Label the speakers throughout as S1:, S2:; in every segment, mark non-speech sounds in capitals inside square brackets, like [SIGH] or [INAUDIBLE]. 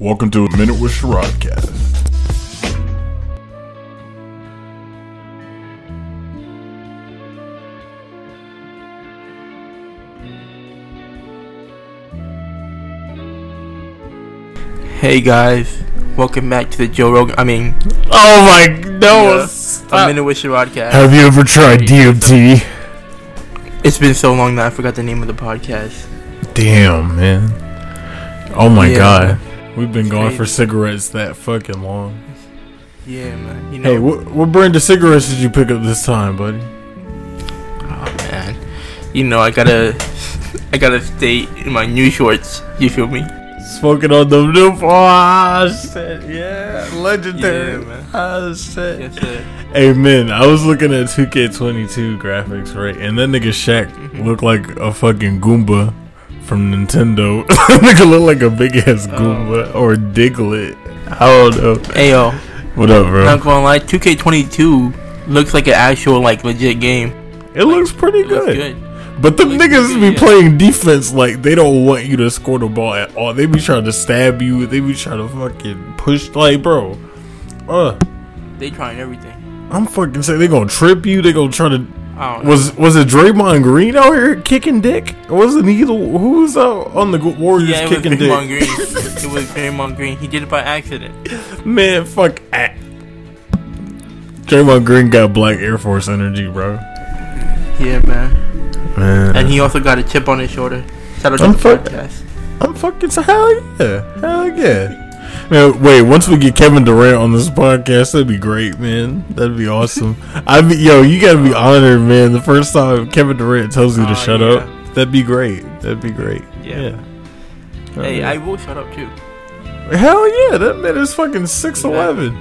S1: Welcome to a Minute with Sherrodcast.
S2: Hey guys, welcome back to the Joe Rogan. I mean,
S3: Oh my no!
S2: Yeah. a minute with your podcast.
S3: Have you ever tried DMT?
S2: It's been so long that I forgot the name of the podcast.
S3: Damn, man. Oh my
S2: Yeah.
S3: god. We've been going for cigarettes that fucking long.
S2: Yeah, man. You know,
S3: Hey, what, what brand of cigarettes did you pick up this time, buddy?
S2: oh man, you know I gotta, [LAUGHS] I gotta stay in my new shorts. You feel me?
S3: Smoking on the new. Oh, shit. Yeah. Legendary.
S2: Yeah, man.
S3: Oh, shit.
S2: Yes, sir.
S3: Man, I was looking at 2K22 graphics, right? And that nigga Shaq
S2: Mhm.
S3: looked like a fucking Goomba from Nintendo. [LAUGHS] nigga look like a big ass
S2: Oh.
S3: Goomba or Diglett. I don't know.
S2: Hey yo,
S3: What up, bro?
S2: not gonna lie, 2K22 looks like an actual like legit game.
S3: It looks pretty
S2: It looks
S3: good.
S2: good.
S3: But the
S2: It
S3: niggas
S2: good,
S3: be
S2: yeah.
S3: playing defense like they don't want you to score the ball at all. They be trying to stab you. They be trying to fucking push. Like, bro, uh,
S2: They trying everything.
S3: I'm fucking saying they gonna trip you. They gonna try to. Was was it Draymond Green out here kicking dick? Wasn't he the who was out on the Warriors
S2: yeah, it was
S3: kicking
S2: Draymond
S3: dick?
S2: Green. it was Draymond Green. He did it by accident. [LAUGHS]
S3: Man, fuck. ah. Draymond Green got black Air Force energy, bro.
S2: Yeah, man.
S3: Man,
S2: And he also got a chip on his shoulder. Shout out to
S3: I'm
S2: the
S3: fuck-
S2: podcast.
S3: I'm fucking so hell yeah, hell yeah. Man, wait, once we get Kevin Durant on this podcast, that'd be great, man. That'd be awesome. [LAUGHS] I mean, yo, you gotta be honored, man. The first time Kevin Durant tells you to
S2: Oh,
S3: shut
S2: yeah.
S3: up, that'd be great. That'd be great.
S2: Yeah.
S3: Yeah.
S2: Hey,
S3: Uh,
S2: I will shut up too.
S3: hell yeah, that man is fucking six eleven.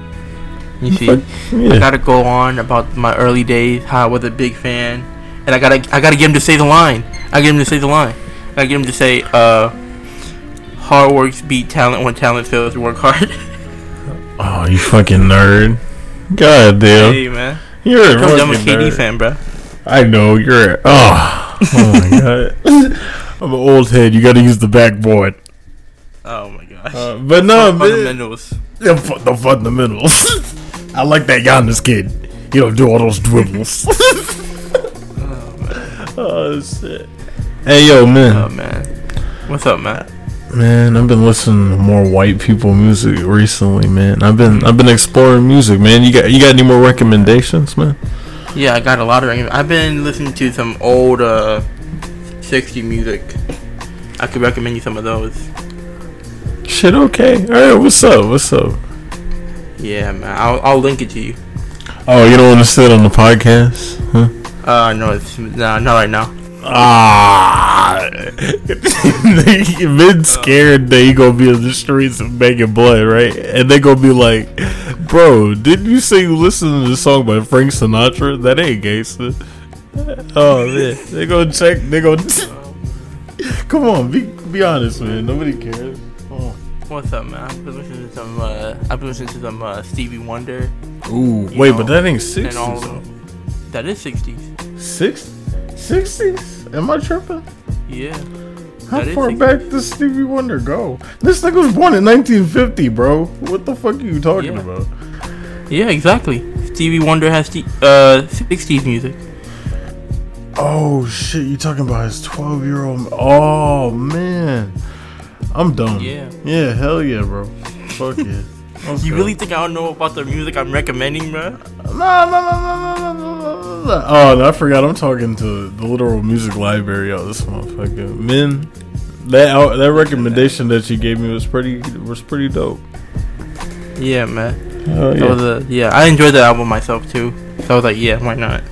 S2: You see, I
S3: Yeah.
S2: gotta go on about my early days, how I was a big fan, and I gotta, I gotta get him to say the line. I get him to say the line. I get him to say, uh, hard works beat talent when talent fails to work hard. [LAUGHS]
S3: Oh, you fucking nerd. God damn.
S2: hey man,
S3: You're a
S2: I'm, I'm a
S3: fucking
S2: KD
S3: nerd.
S2: fan, bro.
S3: I know you're. A, oh, oh my [LAUGHS] god. I'm an old head. You got to use the backboard.
S2: Oh my gosh.
S3: Uh, but no, man.
S2: Fundamentals.
S3: The, the fundamentals. [LAUGHS] I like that Giannis kid. He don't do all those dribbles.
S2: Oh man.
S3: oh shit. Hey yo, man.
S2: Oh man. What's up, man?
S3: Man, I've been listening to more white people music recently, man. I've been I've been exploring music, man. You got you got any more recommendations, man?
S2: Yeah, I got a lot of. rec- I've been listening to some old uh, 60 music. I could recommend you some of those.
S3: Shit, okay. All right, what's up? What's up?
S2: Yeah, man. I'll, I'll link it to you.
S3: Oh, you don't want to sit on the podcast? Huh?
S2: Uh, no, it's nah, not right now.
S3: Ah, [LAUGHS] been scared that you gonna be in the streets of making blood, right? And they gonna be like, "Bro, didn't you say you listened to the song by Frank Sinatra? That ain't gangster." Oh man, they gonna check. They gonna. [LAUGHS] Come on, be be honest, man. Nobody cares. Oh.
S2: What's up, man? I've been listening to some. Uh, I've been listening to some uh, Stevie Wonder
S3: Ooh, wait,
S2: know,
S3: but that ain't sixties.
S2: That is 60s.
S3: Six, sixties? Am I tripping?
S2: Yeah.
S3: How far
S2: 60s.
S3: back does Stevie Wonder go? This nigga was born in 1950, bro. What the fuck are you talking
S2: Yeah.
S3: about?
S2: Yeah, exactly. Stevie Wonder has Ste- uh 60s music.
S3: Oh shit, you talking about his 12 year old? Oh man, I'm dumb.
S2: Yeah.
S3: Yeah, hell yeah, bro. Fuck [LAUGHS] yeah. Let's
S2: You
S3: go.
S2: really think I don't know about the music I'm recommending, bro?
S3: No, no, no, no, no. Oh, no, I forgot. I'm talking to the literal music library. Oh, this motherfucker, man. That that recommendation that you gave me was pretty was pretty dope.
S2: Yeah, man.
S3: Oh
S2: was a, yeah, I enjoyed the album myself too. So I was like, yeah, why not?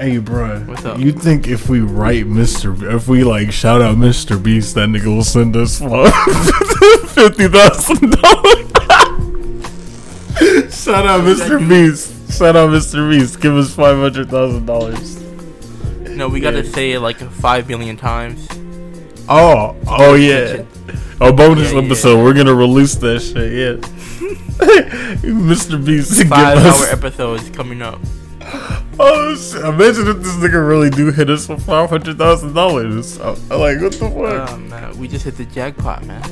S3: Hey, bro.
S2: What's up?
S3: You think if we write Mr. B- if we like shout out Mr. Beast, that nigga will send us [LAUGHS] fifty thousand dollars? Shout out Mr. Beast. Shout out Mr. Beast. Give us five hundred thousand dollars.
S2: No, we gotta
S3: Yeah.
S2: say it like five million times.
S3: Oh, oh yeah. A bonus
S2: Yeah, yeah.
S3: episode. We're gonna release that shit. Yeah. [LAUGHS] Mr. Beast. give
S2: Five
S3: us-
S2: hour episodes coming up.
S3: Oh shit! Imagine if this nigga really do hit us for five hundred thousand dollars. Like what the fuck?
S2: Um, man, we just hit the jackpot, man.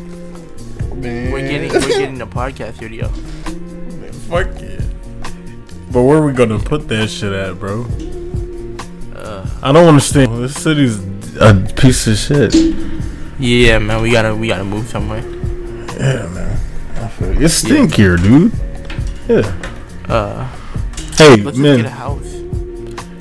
S3: man.
S2: We're getting we're getting a [LAUGHS] podcast studio.
S3: Fuck it. But where are we gonna put that shit at, bro?
S2: Uh,
S3: I don't understand. This city's a piece of shit.
S2: yeah, man, we gotta we gotta move somewhere.
S3: Yeah, man. I feel. It stink here, dude. Yeah.
S2: Uh,
S3: Hey,
S2: let's just get a house.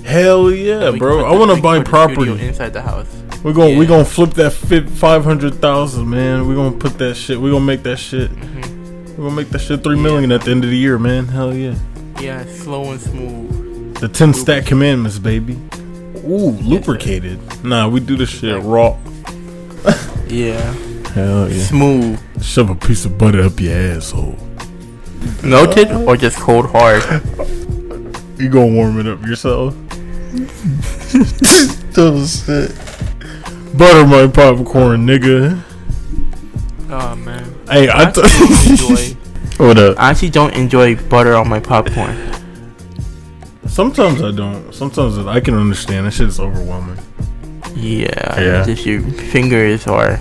S3: Hell yeah, bro. I want to buy
S2: put the studio
S3: property.
S2: inside the house.
S3: We're gonna we
S2: Yeah.
S3: gonna flip that five hundred thousand, man. We're gonna put that shit. We're gonna make that shit.
S2: hmm
S3: We're gonna make that shit three million at the end of the year, man. Hell yeah.
S2: Yeah, slow and smooth.
S3: The ten stat commandments, baby. Ooh, lubricated. Nah, we do this shit raw. [LAUGHS]
S2: Yeah,
S3: Hell yeah.
S2: smooth.
S3: Shove a piece of butter up your asshole.
S2: Melted or just cold hard? [LAUGHS]
S3: You gonna warm it up yourself? [LAUGHS] shit. Butter my popcorn, nigga.
S2: Oh man.
S3: Hey, I
S2: I actually don't
S3: th- [LAUGHS]
S2: enjoy.
S3: what up?
S2: I actually don't enjoy butter on my popcorn.
S3: Sometimes I don't. Sometimes I can understand. That shit is overwhelming.
S2: Yeah,
S3: Yeah.
S2: just your fingers are.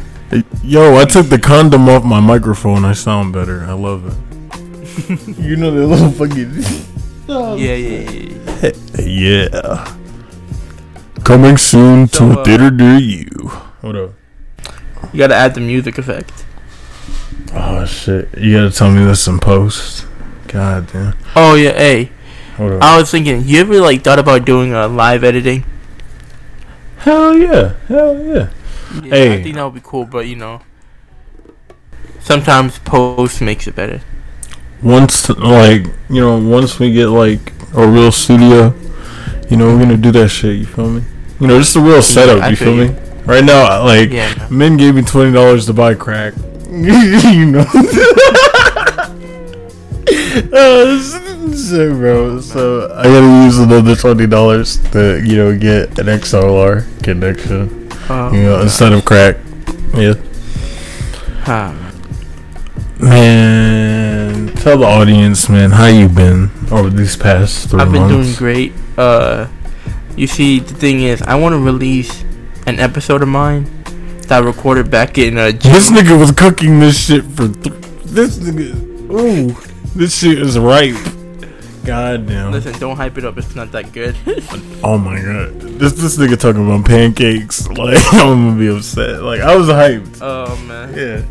S3: Yo, I took the condom off my microphone. I sound better. I love it. [LAUGHS] you know the little fucking.
S2: Yeah, yeah, yeah. yeah.
S3: Yeah. Coming soon
S2: So,
S3: to
S2: uh,
S3: a theater near you. What up?
S2: You gotta add the music effect.
S3: Oh shit! You gotta tell me this in post. God damn.
S2: Oh yeah, hey. I was thinking, you ever like thought about doing a live editing?
S3: Hell yeah! Hell yeah!
S2: Yeah,
S3: Hey.
S2: I think that would be cool, but you know, sometimes post makes it better.
S3: Once, like you know, once we get like a real studio, you know, we're gonna do that shit. You feel me? You know, just a real setup.
S2: I
S3: you
S2: feel
S3: feel
S2: you.
S3: me? Right now, like
S2: Yeah, man.
S3: men gave me twenty dollars to buy crack. [LAUGHS] you know. [LAUGHS] Oh, shit, bro. So I gotta use another twenty dollars to, you know, get an XLR connection.
S2: Oh,
S3: You know,
S2: my
S3: instead of crack. Yeah.
S2: God.
S3: Man, tell the audience, man, how you been over these past 3
S2: I've been
S3: months?
S2: doing great. Uh, you see, the thing is, I want to release an episode of mine that recorded back in uh, June.
S3: This nigga was cooking this shit for th- this nigga. Ooh, this shit is ripe. God damn.
S2: Listen, don't hype it up. It's not that good. [LAUGHS]
S3: Oh my god. This this nigga talking about pancakes. [LAUGHS] Like I'm gonna be upset. Like I was hyped.
S2: oh man.
S3: Yeah.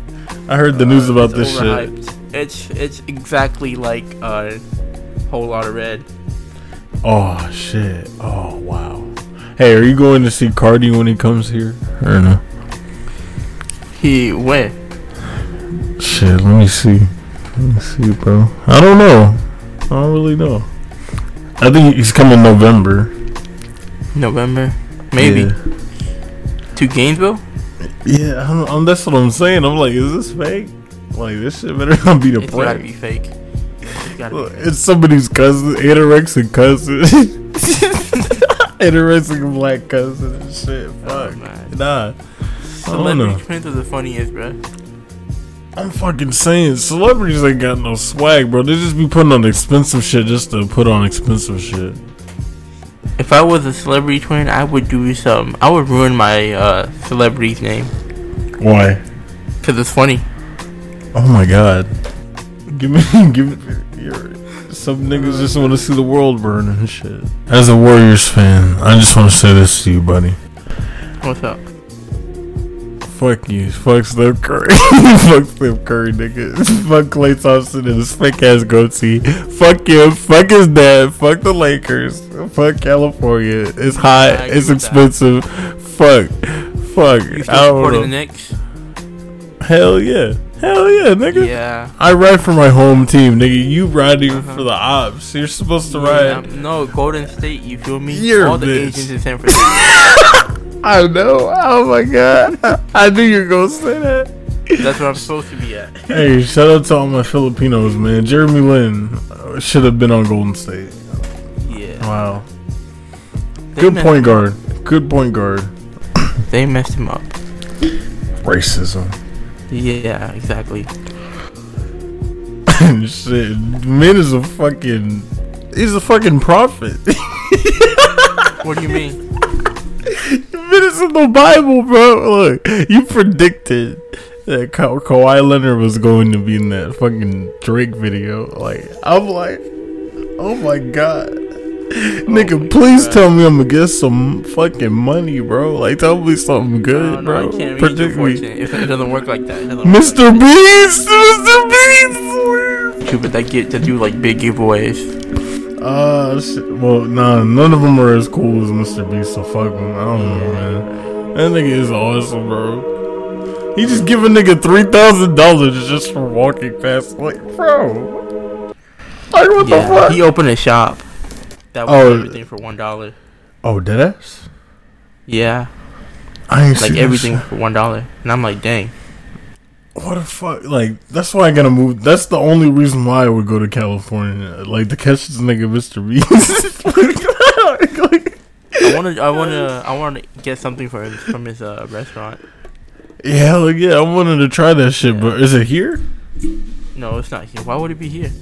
S3: I heard the news
S2: Uh,
S3: about
S2: it's
S3: this shit.
S2: It's it's exactly like a whole lot of red.
S3: Oh shit. Oh wow. Hey, are you going to see Cardi when he comes here? Or no?
S2: He went.
S3: Shit, let me see. Let me see, bro. I don't know. I don't really know. I think he's coming November.
S2: November, maybe
S3: Yeah,
S2: to Gainesville.
S3: yeah I don't, I'm, that's what I'm saying. I'm like, is this fake? Like, this shit better not be the
S2: It's gotta
S3: prank.
S2: be fake. It's gotta
S3: Look,
S2: be fake.
S3: It's somebody's cousin, anorexic cousin. [LAUGHS] [LAUGHS] anorexic black cousin and shit.
S2: Oh,
S3: Fuck.
S2: man.
S3: Nah.
S2: Celebrity twins are the funniest, bro.
S3: I'm fucking saying, celebrities ain't got no swag, bro. They just be putting on expensive shit just to put on expensive shit.
S2: If I was a celebrity twin, I would do some. I would ruin my uh, celebrity's name
S3: Why?
S2: because it's funny.
S3: Oh my god. Give me, [LAUGHS] give me. Your, some niggas just want to see the world burn and shit. As a Warriors fan, I just want to say this to you, buddy.
S2: What's up?
S3: Fuck you. Fuck Steph Curry. [LAUGHS] Fuck Steph Curry, nigga. [LAUGHS] Fuck Klay Thompson and his fake ass goatee. Fuck him. Fuck his dad. Fuck the Lakers. Fuck California. It's hot.
S2: I
S3: it's
S2: that.
S3: expensive. Fuck. Fuck.
S2: You
S3: I
S2: still
S3: don't
S2: supporting the
S3: know.
S2: Knicks?
S3: Hell yeah. Hell yeah, nigga.
S2: Yeah.
S3: I ride for my home team, nigga. You riding
S2: Uh-huh.
S3: for the ops. You're supposed to
S2: Yeah,
S3: ride.
S2: no, Golden State. You feel me?
S3: You're
S2: All the
S3: bitch.
S2: agents in San [LAUGHS] Francisco.
S3: I know. Oh my god. [LAUGHS] I knew you were gonna say that.
S2: That's where I'm supposed to be at.
S3: Hey, shout out to all my Filipinos, man. Jeremy Lin should have been on Golden State.
S2: Yeah.
S3: Wow.
S2: They
S3: Good point
S2: him
S3: guard. Good point guard.
S2: They messed him up.
S3: Racism.
S2: Yeah, exactly. [LAUGHS]
S3: Shit. Min is a fucking. He's a fucking prophet. [LAUGHS]
S2: What do you mean?
S3: Min is in the Bible, bro. Look, you predicted that Ka- Kawhi Leonard was going to be in that fucking Drake video. Like, I'm like, oh my god. Oh Nigga, please
S2: God.
S3: tell me I'm gonna get some fucking money, bro. Like, tell me something good,
S2: no, I
S3: bro.
S2: can't read your
S3: Particularly,
S2: fortune. It, it doesn't work like that. It doesn't work
S3: Mr. Beast, Mr. Beast.
S2: Like Cupid that get to do like big giveaways.
S3: Uh, shit. well, nah, none of them are as cool as Mr. Beast, so fuck them. I don't know, man. That nigga is awesome, bro. He just give a nigga three thousand dollars just for walking past. Like, bro, like what the fuck?
S2: he opened a shop. That was
S3: Oh.
S2: everything for one dollar.
S3: oh, deadass?
S2: Yeah,
S3: I ain't
S2: like everything for one dollar, and I'm like, dang.
S3: What the fuck? Like, that's why I gotta move. That's the only reason why I would go to California, like to catch this nigga, Mr. Beast. Like,
S2: I wanna, I wanna, I wanna get something for him from his uh, restaurant.
S3: yeah, hell yeah, I wanted to try that shit, but is it here?
S2: No, it's not here. Why would it be here?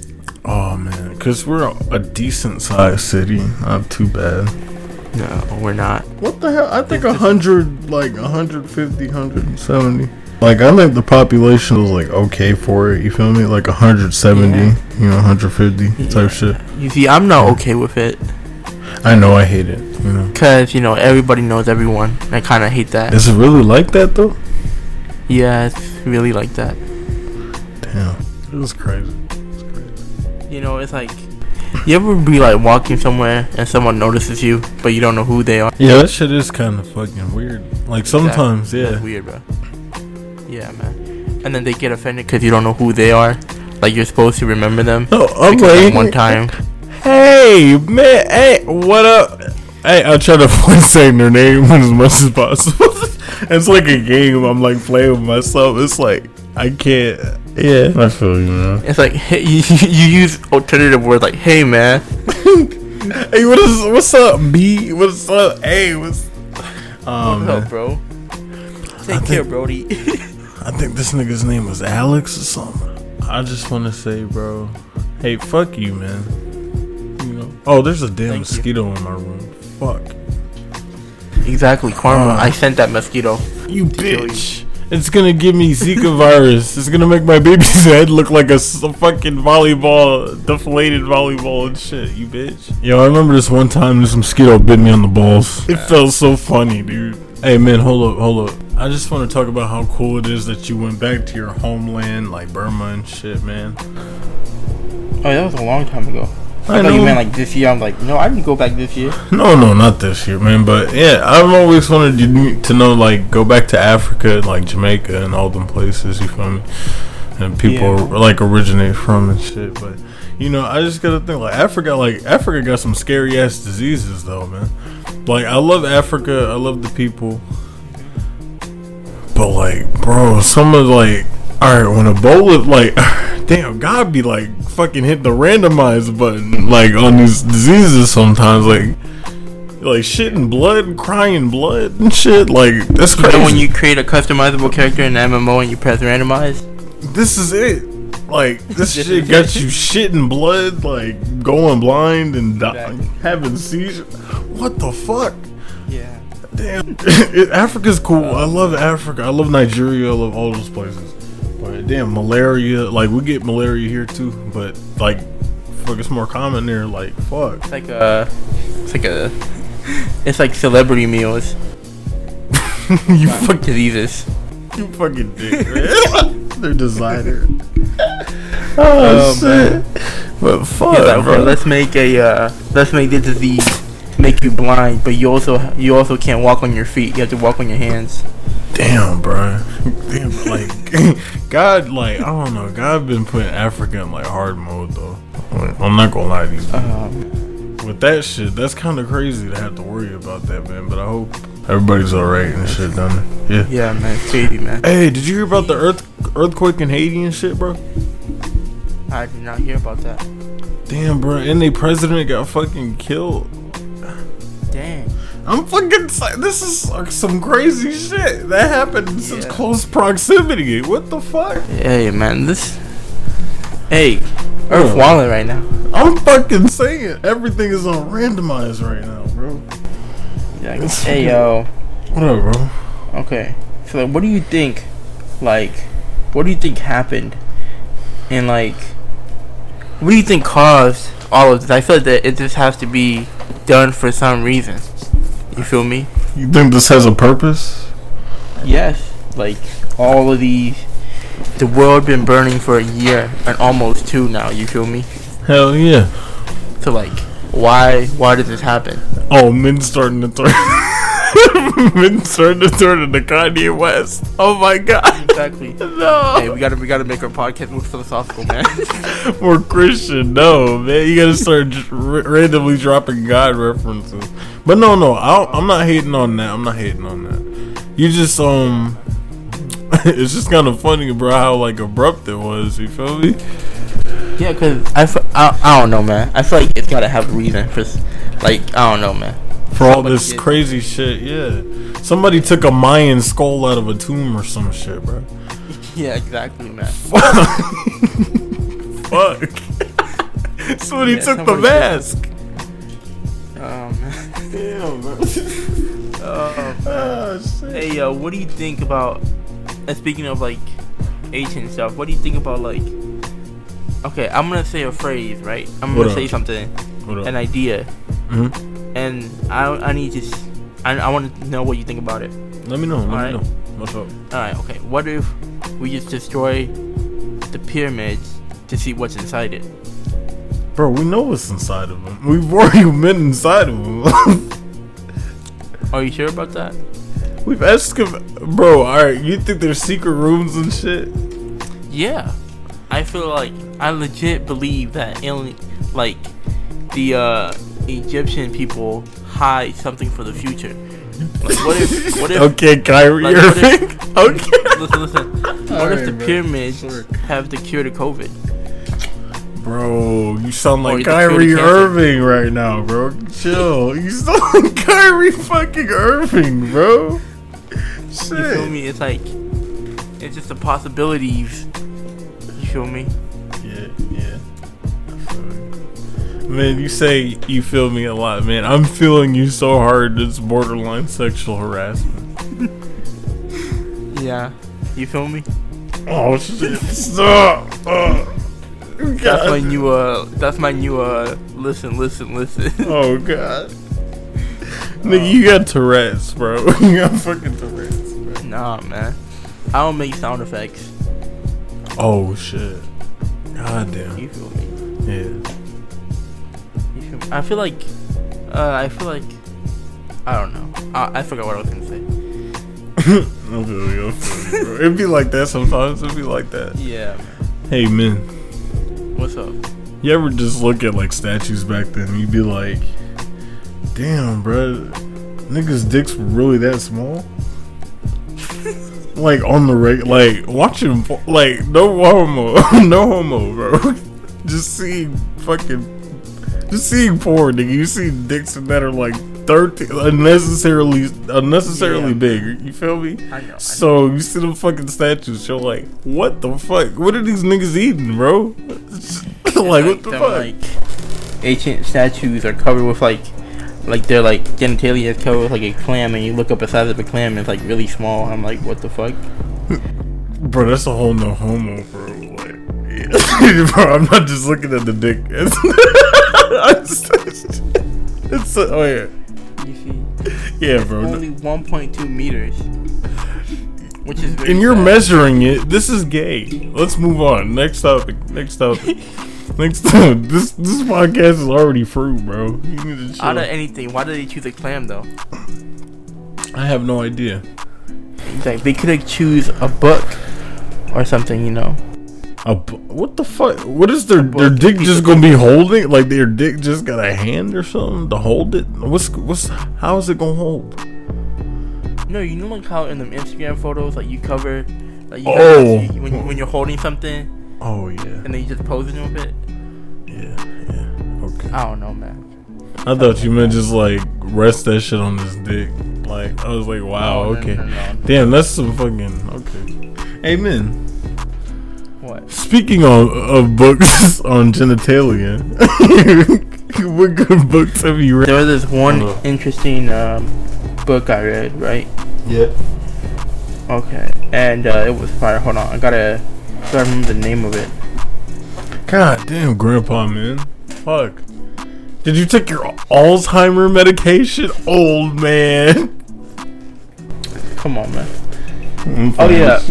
S3: Oh man, cause we're a decent sized city, not too bad.
S2: No, we're not.
S3: What the hell? I think a hundred, like 150, 170. Like I think the population was like okay for it. You feel me? Like 170,
S2: Yeah.
S3: you know, 150 type shit.
S2: You see, I'm not okay with it
S3: I know I hate it. You know,
S2: because you know everybody knows everyone. I kind of hate that.
S3: is it really like that though?
S2: Yeah, it's really like that.
S3: Damn, it was crazy. It's crazy.
S2: You know, it's like you ever be like walking somewhere and someone notices you, but you don't know who they are.
S3: Yeah, that shit is kind of fucking weird. Like sometimes,
S2: That's
S3: yeah.
S2: weird, bro. Yeah, man. And then they get offended because you don't know who they are. Like you're supposed to remember them.
S3: Oh, I'm
S2: Because
S3: like,
S2: one time.
S3: Hey, man. Hey, what up? Hey, I try to [LAUGHS] avoid saying their name [LAUGHS] as much as possible. [LAUGHS] it's like a game. I'm like playing with myself. It's like I can't. Yeah, I feel you, man.
S2: It's like hey, you, you use alternative words like "Hey, man."
S3: Hey, what is? What's up, B? What's up? Hey, what's? Oh
S2: What's up, bro? Take care, Brody.
S3: I think this nigga's name was Alex or something. I just want to say, bro. Hey, fuck you, man. You know. Oh, there's a damn
S2: Thank you.
S3: mosquito in my room. Fuck.
S2: exactly, Karma.
S3: Uh.
S2: I sent that mosquito.
S3: You
S2: kill you.
S3: bitch. It's gonna give me Zika virus. It's gonna make my baby's [LAUGHS] head look like a fucking volleyball, deflated volleyball and shit. You bitch. Yo, I remember this one time this mosquito bit me on the balls. It felt so funny, dude. Hey man, hold up, hold up. I just want to talk about how cool it is that you went back to your homeland, like Burma and shit, man.
S2: Oh, that was a long time ago. I,
S3: I
S2: thought you
S3: know.
S2: meant like this year. I'm like, no, I didn't go back this year.
S3: No, no, not this year, man. But yeah, I've always wanted you to know, like, go back to Africa, like Jamaica and all them places. You feel me? And people
S2: Yeah.
S3: like originate from and shit. But you know, I just gotta think like Africa, like Africa got some scary ass diseases though, man. Like I love Africa, I love the people, but like, bro, some of like, all right, when Ebola, like, [LAUGHS] damn, God be like fucking hit the randomize button, like on these diseases sometimes, like, like shitting blood, crying blood and shit, like that's crazy.
S2: know when you create a customizable character in MMO and you press randomize?
S3: this is it. Like [LAUGHS] this shit got you shitting blood, like going blind and di-
S2: Exactly.
S3: having seizures. What the fuck?
S2: Yeah.
S3: Damn, [LAUGHS] Africa's cool. I love Africa. I love Nigeria. I love all those places. But damn, malaria. Like we get malaria here too, but like, fuck, it's more common there. Like, fuck.
S2: It's like a, it's like a, it's like celebrity meals. [LAUGHS]
S3: you fuck,
S2: diseases.
S3: You fucking dick, man. [LAUGHS] They're designer. oh,
S2: Oh,
S3: shit. But fuck,
S2: Yeah, like,
S3: bro.
S2: okay, let's make a, uh, let's make the disease make you blind, but you also you also can't walk on your feet. You have to walk on your hands.
S3: Damn, bro. Damn, like [LAUGHS] God, like I don't know. God been putting Africa in like hard mode though. Like, I'm not gonna lie to you.
S2: Um,
S3: With that shit, that's kind of crazy to have to worry about that, man. But I hope everybody's all right and shit done. Yeah.
S2: yeah, man, it's crazy, man.
S3: Hey, did you hear about the earth earthquake in Haiti and shit, bro?
S2: I did not hear about that.
S3: Damn, bro. And the president got fucking killed.
S2: Damn.
S3: I'm fucking. This is like some crazy shit that happened in such
S2: Yeah.
S3: close proximity. What the fuck?
S2: Hey, man, this. Hey, Earth
S3: Oh.
S2: wallet right now.
S3: I'm fucking saying everything is on randomized right now, bro.
S2: Yeah, hey, yo. [LAUGHS]
S3: What up, bro?
S2: Okay. So, like, what do you think? Like, what do you think happened? And like, what do you think caused all of this? I feel like that it just has to be done for some reason. You feel me?
S3: You think this has a purpose?
S2: Yes. Like all of these, the world been burning for a year and almost two now. You feel me?
S3: Hell yeah.
S2: So like, why why did this happen?
S3: Oh, men starting to turn. [LAUGHS] men starting to turn into Kanye West. Oh my god.
S2: Exactly. [LAUGHS]
S3: No.
S2: Hey, we gotta we gotta make our podcast more philosophical, man. [LAUGHS]
S3: More Christian. No, man. You gotta start r- randomly dropping God references. But no, no. I I'm not hating on that. I'm not hating on that. You just um. it's just kind of funny, bro. How like abrupt it was. You feel me?
S2: Yeah, cause I, f- I I don't know, man. I feel like it's gotta have a reason for, like I don't know, man.
S3: For all
S2: Somebody
S3: this
S2: did-
S3: crazy shit, yeah. Somebody took a Mayan skull out of a tomb or some shit, bro. [LAUGHS]
S2: Yeah, exactly, man. [LAUGHS]
S3: Fuck. [LAUGHS] Somebody
S2: Yeah,
S3: took the
S2: somebody did.
S3: mask.
S2: Oh man.
S3: Damn, bro.
S2: Oh,
S3: shit.
S2: Oh, hey, yo, what do you think about? And speaking of like ancient stuff, what do you think about like? Okay, I'm gonna say a phrase, right? I'm
S3: What
S2: gonna
S3: up?
S2: say something,
S3: up?
S2: an idea,
S3: Mhm.
S2: and I I need to, s- I I want to know what you think about it.
S3: Let me know. Let
S2: Alright.
S3: me know. What's up?
S2: All right, okay. What if we just destroy the pyramids to see what's inside it?
S3: Bro, we know what's inside of them. We've already [LAUGHS] been inside of them. [LAUGHS]
S2: Are you sure about that?
S3: We've asked him. Bro, alright, you think there's secret rooms and shit?
S2: Yeah, I feel like I legit believe that alien, like the uh, Egyptian people hide something for the future. Like, what if? What if?
S3: Okay, Kyrie
S2: Like, what if-
S3: Irving. [LAUGHS] okay.
S2: Listen, listen. What if
S3: Alright,
S2: the
S3: bro.
S2: pyramids
S3: Sorry.
S2: have the cure to COVID?
S3: Bro, you sound like
S2: you can
S3: Kyrie
S2: cure the cancer.
S3: Irving right now, bro. Chill. You sound like [LAUGHS] Kyrie fucking Irving, bro. Shit.
S2: You feel me? It's like it's just the possibilities. You feel me?
S3: Yeah, yeah. I feel you. Man, you say you feel me a lot, man. I'm feeling you so hard. It's borderline sexual harassment.
S2: Yeah. You feel me?
S3: Oh shit! [LAUGHS] Stop. Uh,
S2: That's my new uh. That's my new uh. Listen, listen, listen. [LAUGHS]
S3: Oh god. Nigga, you got Tourette's, bro. [LAUGHS] you got fucking Tourette's. Bro.
S2: nah, man. I don't make sound effects.
S3: Oh shit. God damn.
S2: You feel me?
S3: Yeah.
S2: You feel me? I feel like. Uh, I feel like. I don't know. I, I forgot what I was gonna say.
S3: I feel you, I feel you, bro. It'd be like that sometimes. It'd be like that.
S2: Yeah, man.
S3: Hey, man.
S2: What's up?
S3: You ever just look at like statues back then? You'd be like, "Damn, bro, niggas' dicks were really that small." [LAUGHS] like on the reg, like watching, like no homo, [LAUGHS] no homo, bro. [LAUGHS] just seeing fucking, just seeing porn, nigga. You see dicks that are like thirteen, unnecessarily, unnecessarily
S2: Yeah.
S3: big. You feel me?
S2: I know. I
S3: So you see the fucking statues, you're like, what the fuck? What are these niggas eating, bro? [LAUGHS] like, what the
S2: them,
S3: fuck?
S2: Like ancient statues are covered with like, like they're like genitalia is covered with like a clam, and you look up the size of a clam, and it's like really small. I'm like, what the fuck? [LAUGHS]
S3: bro, that's a whole no homo, bro. Like, yeah. [LAUGHS] bro, I'm not just looking at the dick. [LAUGHS] It's, it's, it's oh yeah,
S2: You see,
S3: yeah, bro.
S2: only 1.2 meters, which is
S3: And you're
S2: sad.
S3: measuring it. This is gay. Let's move on. Next topic. Next topic. Next time. [LAUGHS] This this podcast is already through, bro. You need to chill.
S2: Out of anything, why did they choose a clam though?
S3: I have no idea.
S2: Like they could have choose a book or something, you know.
S3: A bu- what the fuck? What is their their dick just gonna be holding? Like their dick just got a hand or something to hold it? What's what's how is it gonna hold?
S2: No, you know like how in the Instagram photos, like you cover, like you
S3: Oh.
S2: you- when, when you're holding something
S3: Oh yeah,
S2: and then you just posing with it.
S3: yeah, yeah. Okay.
S2: I don't know, man.
S3: I thought you meant just like rest that shit on his dick. Like I was like, wow,
S2: no,
S3: okay.
S2: no, no.
S3: Damn, that's some fucking okay. Amen.
S2: What?
S3: Speaking of, of books [LAUGHS] on genitalia, [LAUGHS] what good books have you read?
S2: There was this one interesting um, book I read, right?
S3: Yeah.
S2: Okay, and uh, it was fire. Hold on, I gotta I remember the name of it.
S3: God damn, Grandpa, man. Fuck. Did you take your Alzheimer medication, old man?
S2: Come on, man. Oh yeah.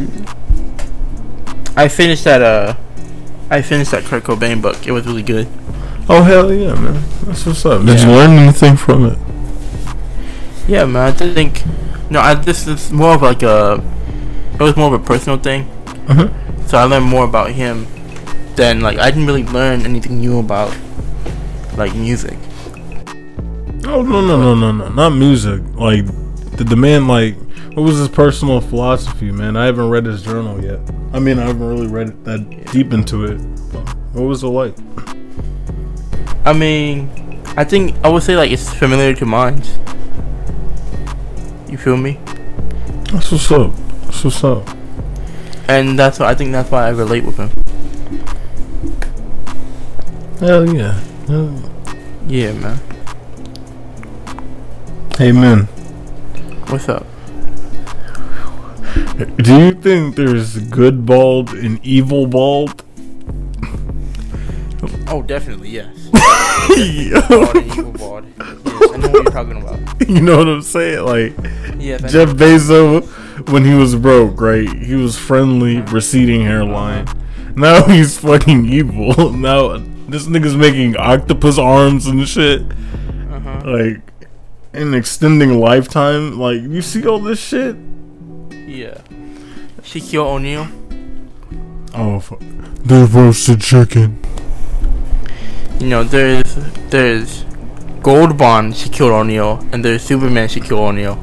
S2: I finished that. Uh, I finished that Kurt Cobain book. It was really good.
S3: Oh hell yeah, man. That's what's up. Did you learn anything from it?
S2: Yeah, man. I think. No, I this is more of like a. It was more of a personal thing.
S3: Uh-huh.
S2: So I learned more about him than like I didn't really learn anything new about like music.
S3: Oh no no no no no not music. Like the the man like what was his personal philosophy, man? I haven't read his journal yet. I mean I haven't really read it that deep into it. What was it like?
S2: I mean, I think I would say like it's familiar to mine. You feel me?
S3: That's what's up. That's what's up.
S2: And that's why I think that's why I relate with him.
S3: Hell yeah. Hell yeah.
S2: Yeah, man.
S3: Hey man,
S2: What's up?
S3: do you think there's good bald and evil bald?
S2: Oh, definitely yes. [LAUGHS]
S3: Yo,
S2: Bald and evil bald. Yes, I know what you're talking about. [LAUGHS]
S3: you know what I'm saying? Like
S2: Yes,
S3: Jeff. Bezos, when he was broke, right? He was friendly, receding hairline. Now [LAUGHS] he's fucking evil. [LAUGHS] Now this nigga's making octopus arms and shit.
S2: Uh-huh.
S3: Like, and extending lifetime. Like, you see all this shit?
S2: Yeah. Shaquille O'Neal.
S3: Oh, fuck. The roasted chicken.
S2: You know, there's there's Gold Bond Shaquille O'Neal and there's Superman Shaquille O'Neal.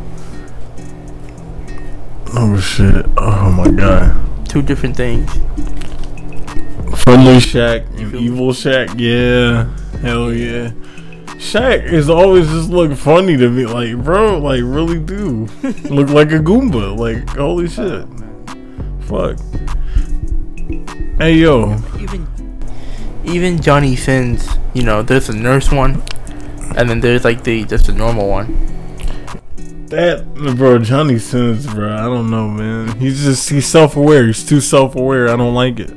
S3: Oh shit. Oh my god.
S2: Two different things.
S3: Friendly Shaq and evil Shaq. Yeah. Hell yeah. Shaq is always just look funny to me. Like, bro, like really do [LAUGHS] look like a Goomba. Like, holy shit. Fuck. Hey yo.
S2: Even even Johnny Sins, you know, there's a nurse one, and then there's like the just a normal one.
S3: That bro, Johnny Sins, bro. I don't know, man. He's just he's self aware. He's too self aware. I don't like it.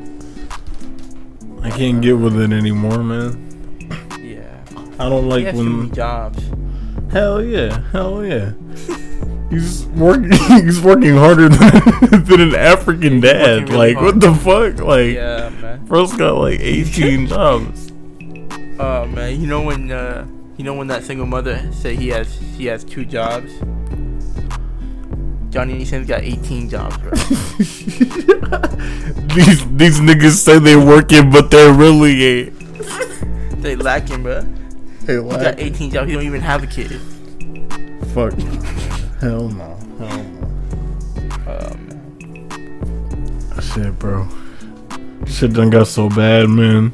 S3: I can't get with it anymore, man.
S2: Yeah.
S3: I don't
S2: He
S3: like
S2: too
S3: when
S2: many jobs.
S3: Hell yeah, hell yeah. [LAUGHS] He's working. [LAUGHS] He's working harder than, [LAUGHS] than an African
S2: He's
S3: dad.
S2: really
S3: like what the fuck? Like,
S2: Yeah, man.
S3: bro's got like eighteen jobs.
S2: Oh man, you know when uh, you know when that single mother say he has he has two jobs. Johnny Sins got 18 jobs, bro. [LAUGHS]
S3: these these niggas say they working, but they're really ain't.
S2: they lacking, bro.
S3: Hey,
S2: He got 18 jobs. He don't even have a kid.
S3: Fuck. Hell no. Hell no.
S2: Oh man.
S3: Shit, bro. Shit done got so bad, man.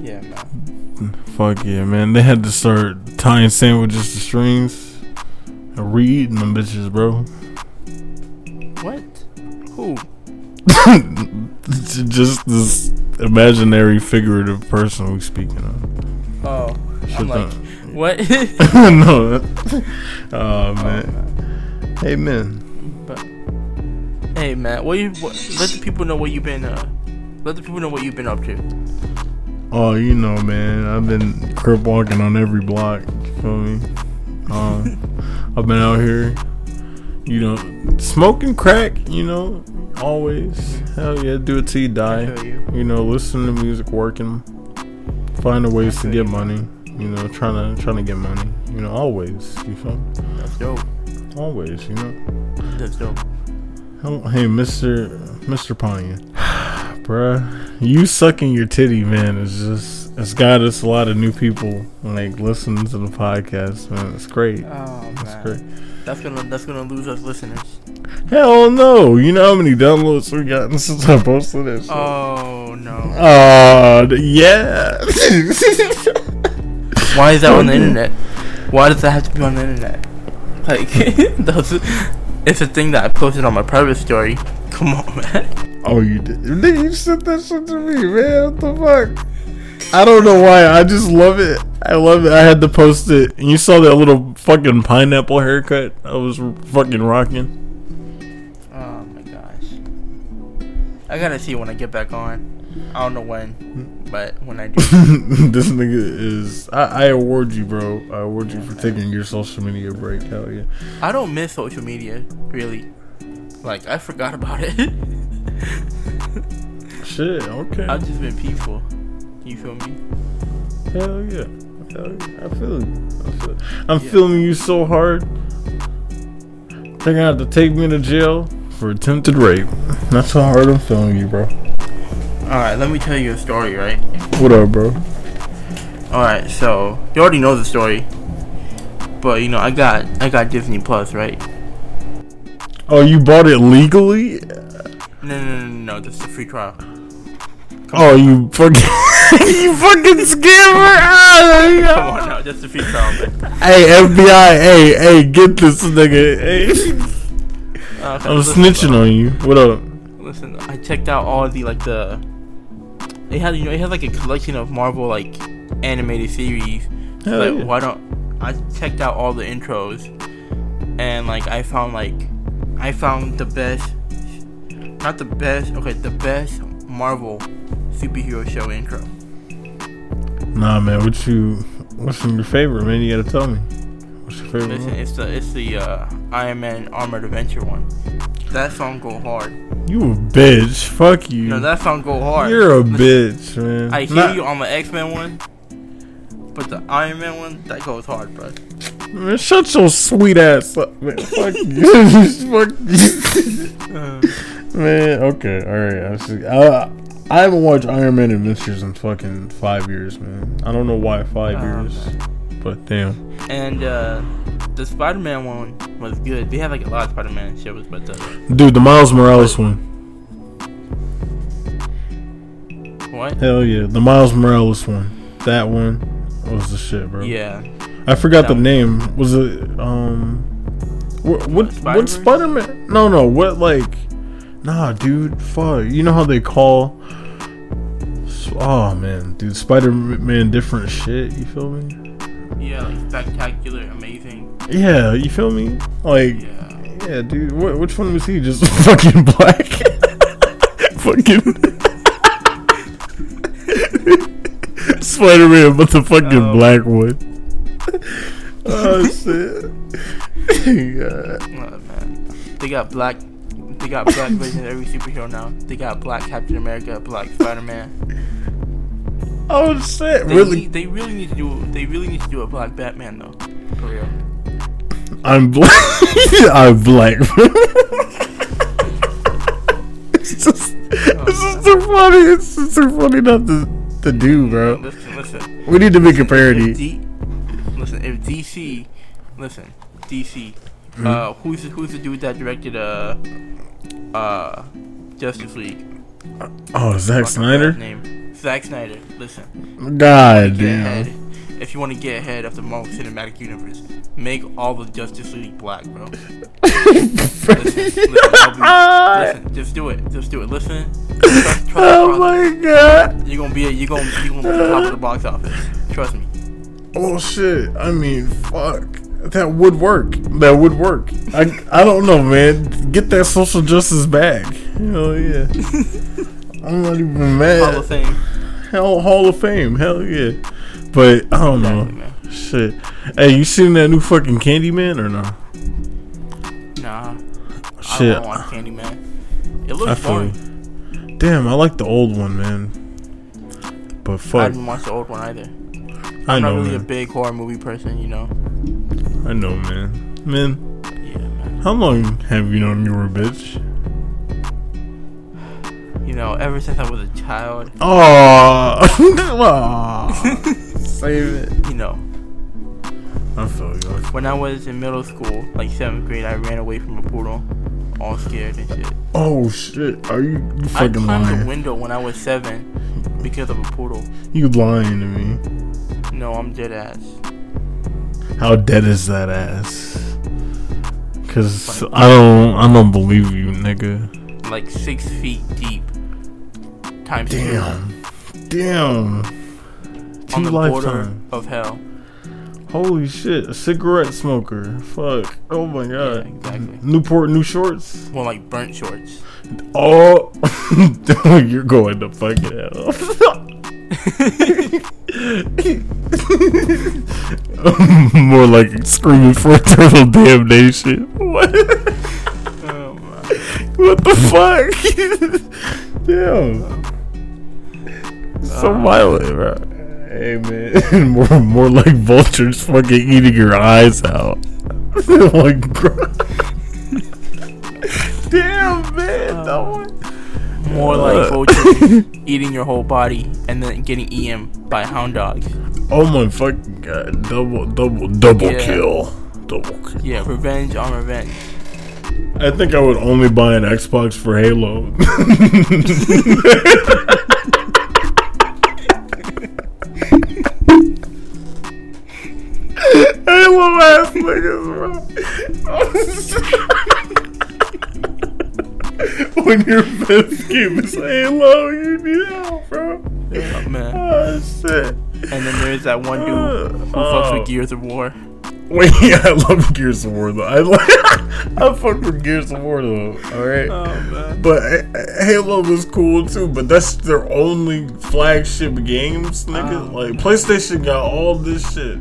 S2: Yeah, man.
S3: Fuck yeah, man. They had to start tying sandwiches to strings and re-eating them bitches, bro.
S2: What? Who? [LAUGHS]
S3: Just this imaginary figurative person we speaking of.
S2: Oh,
S3: Shit
S2: I'm like,
S3: done- [LAUGHS]
S2: what? [LAUGHS]
S3: no. Oh man. Hey man.
S2: but hey, man, what you? What, let the people know what you've been. Uh, let the people know what you've been up to.
S3: Oh, you know, man. I've been crip walking on every block. You feel me? Um, I've been out here, you know, smoking crack. You know, always. Hell yeah, do it till you die.
S2: you.
S3: You know, listen to music, working, finding ways to get
S2: you.
S3: money. You know, trying to trying to get money. You know, always. You feel me?
S2: That's dope.
S3: Always. You know.
S2: That's dope.
S3: Hey, Mister Mister Pontian, bruh, you sucking your titty, man, is just it's got us a lot of new people like listening to the podcast, man. It's great.
S2: Oh
S3: That's
S2: man,
S3: great.
S2: that's gonna that's gonna lose us listeners.
S3: Hell no! You know how many downloads we've gotten [LAUGHS] since I posted this?
S2: Oh no.
S3: Uh, yeah. [LAUGHS]
S2: Why is that on the internet? Why does that have to be on the internet? Like, [LAUGHS] those, it's a thing that I posted on my private story. Come on, man.
S3: Oh, you did. Nigga, you sent that shit to me, man. What the fuck? I don't know why. I just love it. I love it. I had to post it. And you saw that little fucking pineapple haircut I was fucking rocking.
S2: Oh my gosh. I gotta see when I get back on. I don't know when, but when I do. [LAUGHS]
S3: this nigga is. I, I award you, bro. I award you for taking your social media break. Hell yeah.
S2: I don't miss social media, really. Like, I forgot about it. [LAUGHS] [LAUGHS]
S3: Shit. Okay.
S2: I've just been peaceful. You feel me?
S3: Hell yeah. Hell yeah. I feel you. I feel, I'm feeling you so hard. They're gonna have to take me to jail for attempted rape. That's how hard I'm feeling you, bro.
S2: Alright, let me tell you a story, right?
S3: What up, bro?
S2: Alright, so you already know the story. But you know, I got I got Disney Plus, right?
S3: Oh, you bought it legally?
S2: No no no no, no just a free trial.
S3: Oh, you fucking, [LAUGHS] you fucking scammer! Ah,
S2: Come on now, just a free trial, man.
S3: Hey, FBI, hey, hey, get this nigga. Hey.
S2: Okay, [LAUGHS]
S3: I'm
S2: listen,
S3: snitching
S2: bro.
S3: on you. What up?
S2: Listen, I checked out all the like the. It had you know it had like a collection of Marvel like animated series.
S3: Hell
S2: like
S3: yeah.
S2: why don't I checked out all the intros, and like I found like I found the best, not the best, okay, the best Marvel superhero show intro.
S3: Nah, man, what you, what's your favorite, man? You gotta tell me. What's your favorite
S2: Listen,
S3: one?
S2: it's the it's the uh, Iron Man Armored Adventure one. That song go hard.
S3: You a bitch. Fuck you.
S2: No, that song go hard.
S3: You're a [LAUGHS] bitch, man.
S2: I hear
S3: Not-
S2: you on the X Men one, but the Iron Man one that goes hard, bro.
S3: Man, shut your sweet ass up, man. Fuck you. [LAUGHS] Fuck you.
S2: Uh, [LAUGHS]
S3: man, okay, alright. I, see. I, I haven't watched Iron Man Adventures in fucking five years, man. I don't know why five
S2: Oh,
S3: years, but damn.
S2: and uh, the Spider Man one was good. They had like a lot of Spider Man shows, but uh,
S3: Dude, the Miles Morales one.
S2: what?
S3: Hell yeah. The Miles Morales one. That one was the shit, bro.
S2: Yeah,
S3: I forgot
S2: That
S3: the
S2: one.
S3: name. Was it um what what what? Spider Man? No, no. What like? Nah, dude. Fuck. You know how they call? Oh man, dude. Spider Man different shit. You feel me?
S2: yeah, like spectacular, amazing.
S3: Yeah, you feel me? Like,
S2: Yeah,
S3: yeah, dude. What, which one was he? Just [LAUGHS] fucking black. [LAUGHS] fucking. [LAUGHS] Spider Man, but the fucking
S2: Oh.
S3: black one. oh shit. yeah.
S2: oh, man. They got black. They got black version of every superhero now. They got black Captain America, black Spider Man.
S3: Oh shit!
S2: They
S3: Really?
S2: Need, they really need to do. They really need to do a black Batman though. For real.
S3: I'm black. [LAUGHS] I'm black. it's [LAUGHS] just, it's just too funny. It's just too funny not to, to do, bro.
S2: Listen, listen.
S3: We need to make a
S2: If
S3: parody.
S2: D- listen, if DC, listen, DC,
S3: Hmm?
S2: uh, who's the, who's the dude that directed uh, uh, Justice League?
S3: Oh, Zack Snyder.
S2: Name Zack Snyder. Listen,
S3: God
S2: get ahead.
S3: damn.
S2: If you want to get ahead of the Marvel Cinematic Universe, make all the Justice League black, bro. [LAUGHS] listen, listen, be- listen, just do it. Just do it. Listen. Trust, trust
S3: Oh my god.
S2: You're gonna be a, you're gonna you're gonna be the top of the box office. Trust me.
S3: Oh shit. I mean, fuck. That would work. That would work. I I don't know, man. Get that social justice back. Hell yeah. [LAUGHS] I'm not even mad.
S2: Hall of Fame.
S3: Hell Hall of Fame. Hell yeah. But I don't
S2: Exactly,
S3: know.
S2: man.
S3: Shit. Hey, you seen that new fucking Candyman or no?
S2: Nah.
S3: Shit.
S2: I don't want Candyman. It looks boring.
S3: Damn, I like the old one, man. But fuck.
S2: I didn't watch the old one either.
S3: I
S2: I'm not
S3: know,
S2: really a big horror movie person, you know.
S3: I know, man. Man,
S2: Yeah, man.
S3: how long have you known you were a bitch?
S2: You know, ever since I was a child,
S3: Oh, [LAUGHS] [LAUGHS] save it.
S2: you know,
S3: I feel you. I feel-
S2: when I was in middle school, like seventh grade, I ran away from a poodle, all scared and shit.
S3: Oh shit, are you, you
S2: I
S3: fucking
S2: climbed
S3: lying?
S2: window when I was seven because of a poodle.
S3: You lying to me?
S2: No, I'm dead ass.
S3: How dead is that ass? Cause I don't, I don't believe you, nigga.
S2: Like six feet deep. Times
S3: Damn, damn.
S2: two
S3: Two
S2: on the border
S3: lifetime.
S2: of hell.
S3: Holy shit, a cigarette smoker. Fuck. Oh my
S2: Yeah,
S3: god.
S2: exactly.
S3: Newport new shorts.
S2: More like burnt shorts.
S3: Oh, [LAUGHS] you're going to fucking [LAUGHS] hell. [LAUGHS] More like screaming for eternal damnation. What?
S2: Oh my.
S3: What the fuck? Damn. So uh, violent, bro. Hey man, [LAUGHS] more more like vultures fucking eating your eyes out. [LAUGHS] like, bro. Damn man, uh, that one.
S2: More like [LAUGHS] vultures eating your whole body and then getting eaten by hound dogs.
S3: Oh my fucking god! Double, double, double
S2: Yeah.
S3: kill. Double kill.
S2: Yeah, revenge on revenge.
S3: I think I would only buy an Xbox for Halo. [LAUGHS] Halo ass niggas, bro. [LAUGHS] when your best game is Halo, you need help, bro.
S2: Oh, man.
S3: Oh shit.
S2: And then there's that one dude who ah, fucks
S3: Oh.
S2: with Gears of War.
S3: Wait, [LAUGHS] yeah, I love Gears of War though. I like, [LAUGHS] I fuck with Gears of War though. All right.
S2: Oh, man.
S3: But uh, Halo was cool too, but that's their only flagship games, nigga.
S2: Oh,
S3: like PlayStation got all this shit.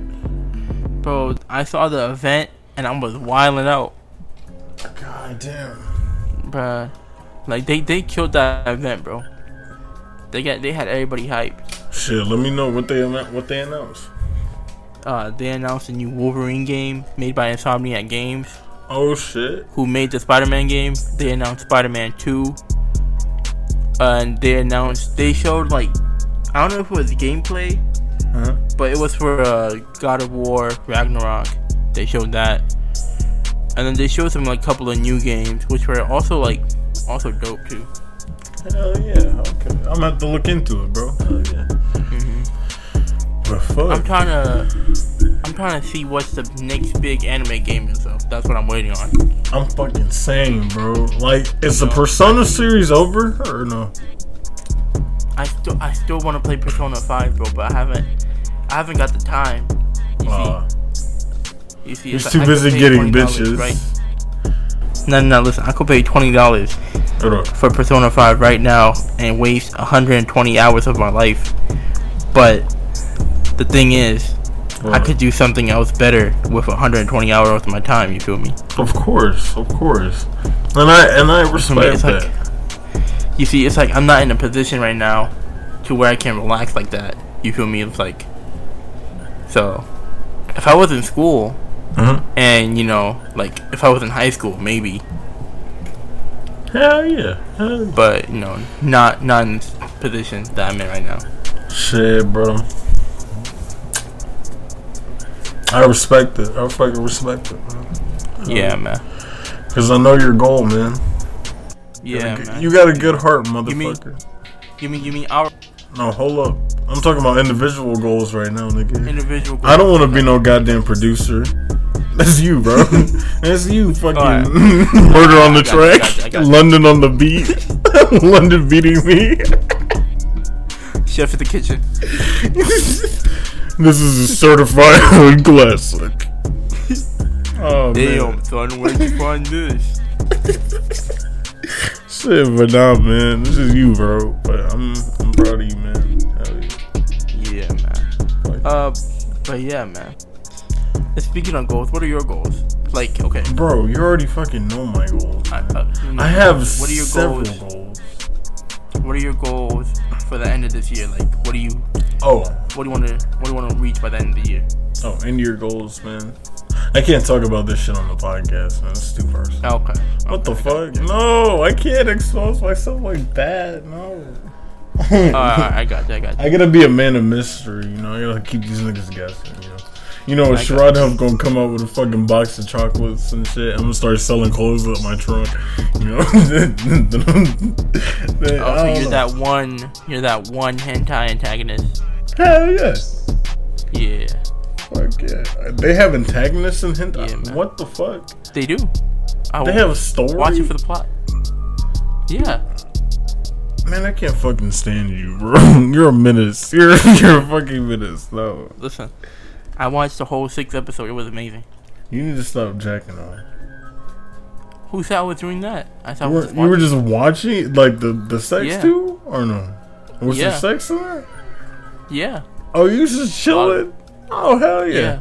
S2: Bro, I saw the event and I was wilding out.
S3: God damn.
S2: Bruh. Like they, they killed that event, bro. They got they had everybody hyped.
S3: Shit, let me know what they what they announced.
S2: Uh, they announced a new Wolverine game made by Insomniac Games,
S3: Oh shit.
S2: who made the Spider-Man game. They announced Spider-Man 2. Uh, and they announced they showed like I don't know if it was gameplay,
S3: Huh?
S2: but it was for uh, God of War Ragnarok. They showed that, and then they showed some like couple of new games, which were also like also dope too.
S3: Hell yeah. Okay. I'm gonna have to look into it, bro. Hell yeah. But fuck.
S2: Mm-hmm. I'm trying to I'm trying to see what's the next big anime game is though. That's what I'm waiting on.
S3: I'm fucking saying, bro. Like, is the Persona series over or no?
S2: I still I still want to play Persona 5, bro, but I haven't I haven't got the time. You
S3: Uh,
S2: see, you see,
S3: you're
S2: it's
S3: too
S2: like
S3: busy getting bitches.
S2: Right? No, no, listen. I could pay twenty dollars for Persona 5 right now and waste 120 hours of my life. But the thing is, I could do something else better with 120 hours of my time. You feel me?
S3: Of course, of course. And I and I respect
S2: it's
S3: that.
S2: like- You see, it's like I'm not in a position right now to where I can relax like that. You feel me? It's like so. If I was in school
S3: Mhm.
S2: and you know, like if I was in high school, maybe,
S3: Hell yeah. Hell yeah.
S2: but you know, not not in this position that I'm in right now.
S3: Shit, bro. I respect it. I fucking respect it, man.
S2: Yeah, man.
S3: Cause I know your goal, man.
S2: Yeah,
S3: you,
S2: man.
S3: you got a good heart, motherfucker.
S2: Give me, give me our
S3: No, hold up. I'm talking about individual goals right now, nigga.
S2: individual?
S3: I don't want to be no goddamn producer. [LAUGHS] That's you, bro. [LAUGHS] That's you, fucking
S2: Alright. [LAUGHS]
S3: murder on the
S2: I got you, I
S3: track,
S2: you, you.
S3: London on the beat, London beating me.
S2: chef in the kitchen.
S3: This is a certified classic. Oh man,
S2: Damn, son, where'd you find this?
S3: shit, but nah, man, this is you, bro. But I'm, I'm proud of you, man. Hell yeah.
S2: Yeah, man. Uh, but yeah, man. Speaking on goals, what are your goals? Like, okay,
S3: Bro, you already fucking know my goals.
S2: I, uh,
S3: I have
S2: What are your
S3: several
S2: goals?
S3: goals.
S2: What are your goals for the end of this year? Like, what do you,
S3: Oh,
S2: what do you want to, what do you want to reach by the end of the year?
S3: oh, and your goals, man. I can't talk about this shit on the podcast, man. It's too personal.
S2: Okay.
S3: What the fuck? No, I can't expose myself like that. No.
S2: Alright, I got you. I got you.
S3: I gotta be a man of mystery, you know. I gotta keep these niggas guessing, you know. You know, Sherrod Huff gonna come out with a fucking box of chocolates and shit. I'm gonna start selling clothes up my trunk, you know. Then,
S2: Oh, so you're
S3: know.
S2: that one. You're that one hentai antagonist.
S3: Hell yeah.
S2: Yeah,
S3: Fuck yeah. They have antagonists in hentai.
S2: Yeah,
S3: what the fuck?
S2: they do. I
S3: They have a story.
S2: watch it for the plot. Yeah.
S3: Man, I can't fucking stand you, bro. [LAUGHS] You're a menace. [LAUGHS] You're you're a fucking menace. No.
S2: Listen, I watched the whole sixth episode. It was amazing.
S3: You need to stop jacking off.
S2: Who said I was doing that? I thought
S3: You were, you were just watching like the the sex
S2: Yeah.
S3: too, or no? Was
S2: Yeah.
S3: there sex in there?
S2: Yeah.
S3: Oh, you just chilling? Oh hell yeah.
S2: Yeah.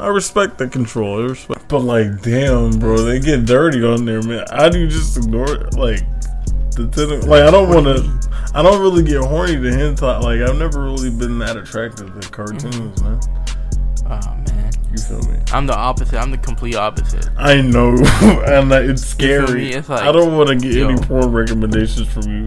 S3: I respect the control. I respect, but like, damn, bro, they get dirty on there, man. How do you just ignore it? Like, the ten- like I don't want to. I don't really get horny to hentai. Like, I've never really been that attracted to cartoons, man.
S2: Oh man.
S3: You feel me?
S2: I'm the opposite. I'm the complete opposite.
S3: I know, [LAUGHS] and like, it's scary.
S2: It's like,
S3: I don't want to get
S2: yo.
S3: any porn recommendations from you.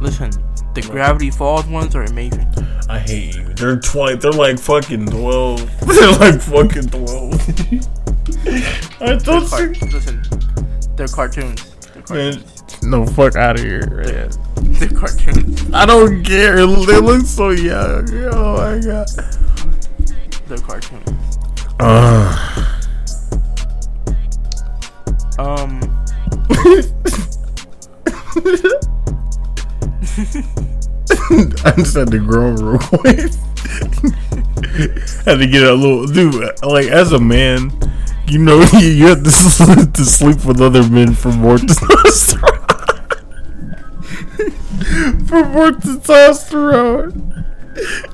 S2: Listen, the Gravity Falls ones are amazing.
S3: I hate you. They're twenty. They're like fucking twelve. [LAUGHS] they're like fucking twelve. [LAUGHS] I thought.
S2: Car- listen, they're cartoons. They're
S3: Man,
S2: cartoons.
S3: no, fuck out of here, man.
S2: They're cartoons.
S3: I don't care. They look so young. Oh my god.
S2: They're cartoons.
S3: Uh,
S2: Um, [LAUGHS]
S3: I just had to grow real quick. [LAUGHS] had to get a little dude. Like as a man, you know you, [LAUGHS] you have to sleep, to sleep with other men for more testosterone. for more testosterone.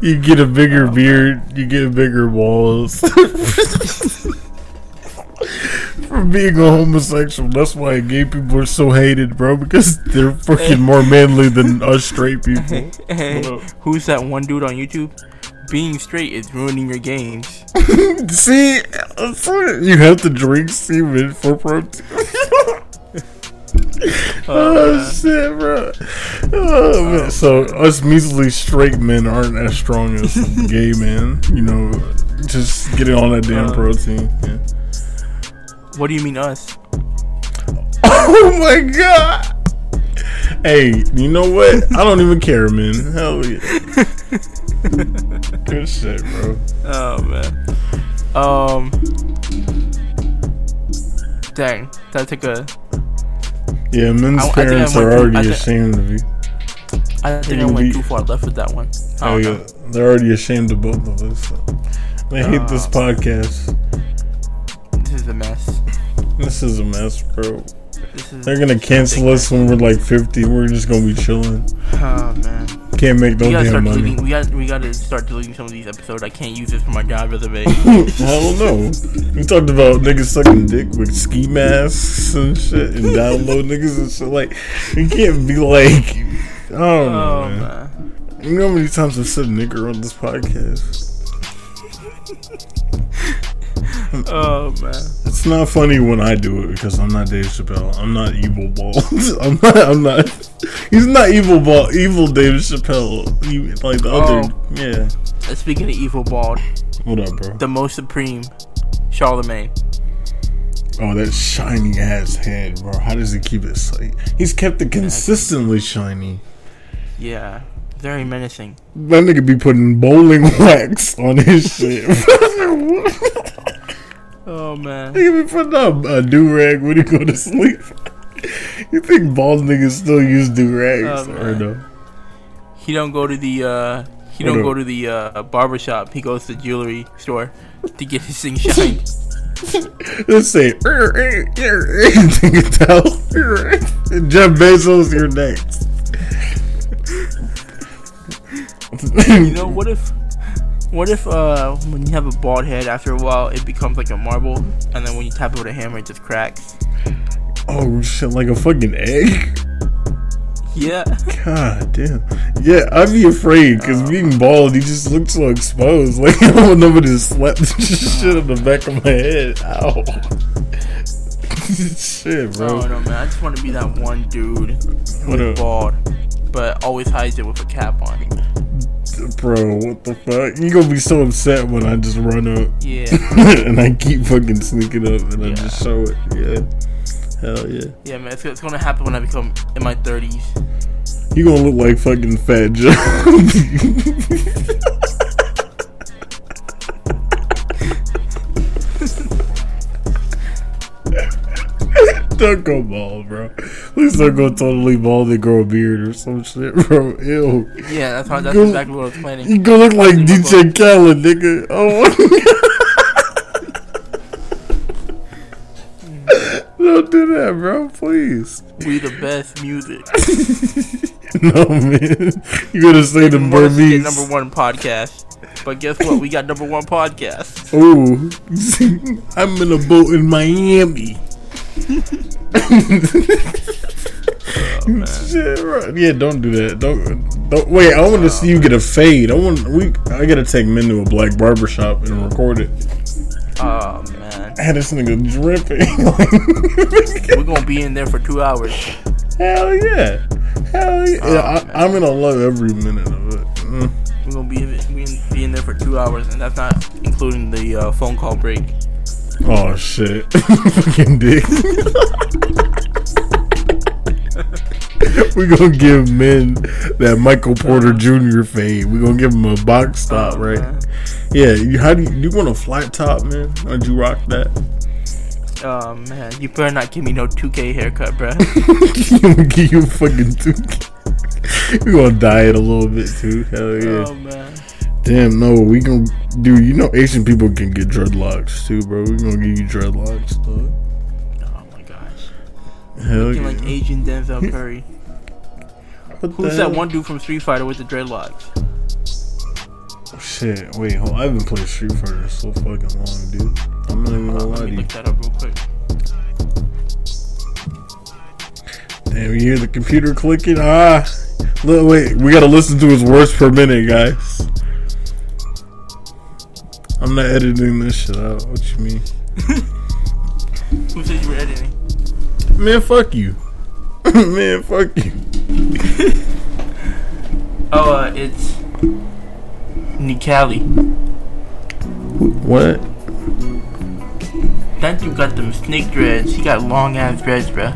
S3: You get a bigger oh. beard. You get bigger balls. [LAUGHS] For being a homosexual, that's why gay people are so hated, bro. Because they're fucking more manly than us straight people. [LAUGHS]
S2: hey,
S3: What up?
S2: who's that one dude on YouTube? Being straight is ruining your games. [LAUGHS]
S3: See, you have to drink semen for protein. [LAUGHS] oh shit, bro. Oh, man. So us measly straight men aren't as strong as [LAUGHS] gay men. You know, just getting on that damn
S2: Uh.
S3: protein. Yeah.
S2: What do you mean us? [LAUGHS]
S3: Oh my god. Hey, you know what? I don't even care, man. Hell yeah. Good shit, bro.
S2: Oh man. Um. Dang, that took a.
S3: Yeah, men's
S2: I- I I
S3: parents are already
S2: thi-
S3: ashamed of you.
S2: I think I went
S3: be-
S2: too far left with that one.
S3: Oh yeah,
S2: know.
S3: they're already ashamed of both of us. So. They hate this
S2: Ah.
S3: podcast.
S2: This is a mess.
S3: This is a mess, bro.
S2: This is.
S3: They're gonna cancel us when we're like 50. We're just gonna be chilling.
S2: Oh man.
S3: Can't make no
S2: We gotta
S3: damn
S2: start
S3: money.
S2: deleting. We got. We gotta start deleting some of these episodes. I can't use this for my job
S3: don't know. [LAUGHS] We talked about niggas sucking dick with ski masks and shit and [LAUGHS] download niggas and shit. Like, we can't be like, I don't know,
S2: oh
S3: man.
S2: man.
S3: You know how many times I've said nigger on this podcast? [LAUGHS] [LAUGHS]
S2: Oh man.
S3: It's not funny when I do it because I'm not Dave Chappelle. I'm not evil ball. [LAUGHS] I'm not. I'm not. He's not evil ball. Evil Dave Chappelle. You, like the other. Yeah.
S2: Uh, Speaking of evil bald,
S3: What up, bro?
S2: the most supreme, Charlemagne.
S3: Oh, that shiny ass head, bro. How does he keep it? Like, he's kept it consistently shiny.
S2: Yeah, very menacing.
S3: That nigga be putting bowling [LAUGHS] wax on his shit.
S2: Oh man.
S3: he be putting up a do rag when he go to sleep. [LAUGHS] you think bald niggas still use do rags
S2: Oh,
S3: or no?
S2: He don't go to the. uh He don't go to the uh, barber shop. He goes to the jewelry store to get his thing shined.
S3: Let's [LAUGHS] [LAUGHS] say, er, er, er, think it tell. Jeff Bezos, you're next.
S2: you know what if? What if uh when you have a bald head, after a while it becomes like a marble, and then when you tap it with a hammer, it just cracks.
S3: oh shit, like a fucking egg.
S2: Yeah.
S3: God damn. Yeah, I'd be afraid because being bald, you just look so exposed. [LAUGHS] Like I don't want nobody to slap this shit on the back of my head. Ow. [LAUGHS] shit, bro.
S2: Oh no, man! I just want to be that one dude who's bald, but always hides it with a cap on.
S3: Bro, what the fuck? You gonna be so upset when I just run up
S2: Yeah. [LAUGHS]
S3: and I keep fucking sneaking up and I just show it. Yeah. Hell yeah.
S2: Yeah, man. It's, it's gonna happen when I become in my thirties.
S3: You gonna look like fucking Fat Joe. Don't go bald, bro. Please don't go totally bald and grow a beard or some shit, bro. Ew.
S2: Yeah, that's how, that's
S3: Go-
S2: exactly what I was planning.
S3: You go look like
S2: I'll see my
S3: DJ Khaled, nigga. Oh my [LAUGHS] god. Don't do that, bro. Please.
S2: We the best music. [LAUGHS]
S3: No, man. You gotta say the Burmese.
S2: number one podcast. But guess what? We got number one podcast.
S3: Ooh. [LAUGHS] I'm in a boat in Miami. Shit, right. [LAUGHS] Yeah, don't do that. Don't, don't wait. I want to see you get a fade. I want we. I gotta take men to a black barber shop and record it.
S2: Oh man,
S3: I had this nigga dripping. [LAUGHS]
S2: we're gonna be in there for two hours.
S3: Hell yeah. Hell yeah.
S2: Oh,
S3: I, I'm gonna love every minute of it. Mm.
S2: We're gonna be in, we in- be in there for two hours, and that's not including the uh, phone call break.
S3: Oh shit. [LAUGHS] Fucking dick. we gonna give men that Michael Porter Jr. fade. We're gonna give him a box top,
S2: Oh,
S3: right? Yeah. You, how do you, you want a flat top, man? How'd you rock that?
S2: Oh man, you better not give me no 2K haircut, bruh. [LAUGHS]
S3: Gonna give you a fucking two K. [LAUGHS] We gonna diet a little bit too. Hell yeah.
S2: Oh man.
S3: Damn, no, we gonna do. You know, Asian people can get dreadlocks too, bro. We gonna give you dreadlocks, dog.
S2: Oh my gosh.
S3: Hell
S2: Looking
S3: yeah.
S2: like Asian [LAUGHS] Denzel Curry. Who's
S3: the
S2: that
S3: hell?
S2: one dude from Street Fighter with the dreadlocks?
S3: Shit, wait, hold I haven't played Street Fighter so fucking long, dude. I'm not even gonna lie
S2: let
S3: to
S2: me
S3: you.
S2: look that up real quick.
S3: Damn, you hear the computer clicking? Ah, look, wait, we gotta listen to his words per minute, guys. I'm not editing this shit out. What you mean? [LAUGHS]
S2: Who said you were editing?
S3: Man, fuck you. [LAUGHS] Man, fuck you. [LAUGHS]
S2: Oh, uh, it's Necalli.
S3: What?
S2: That dude got them snake dreads. He got long ass dreads, bruh.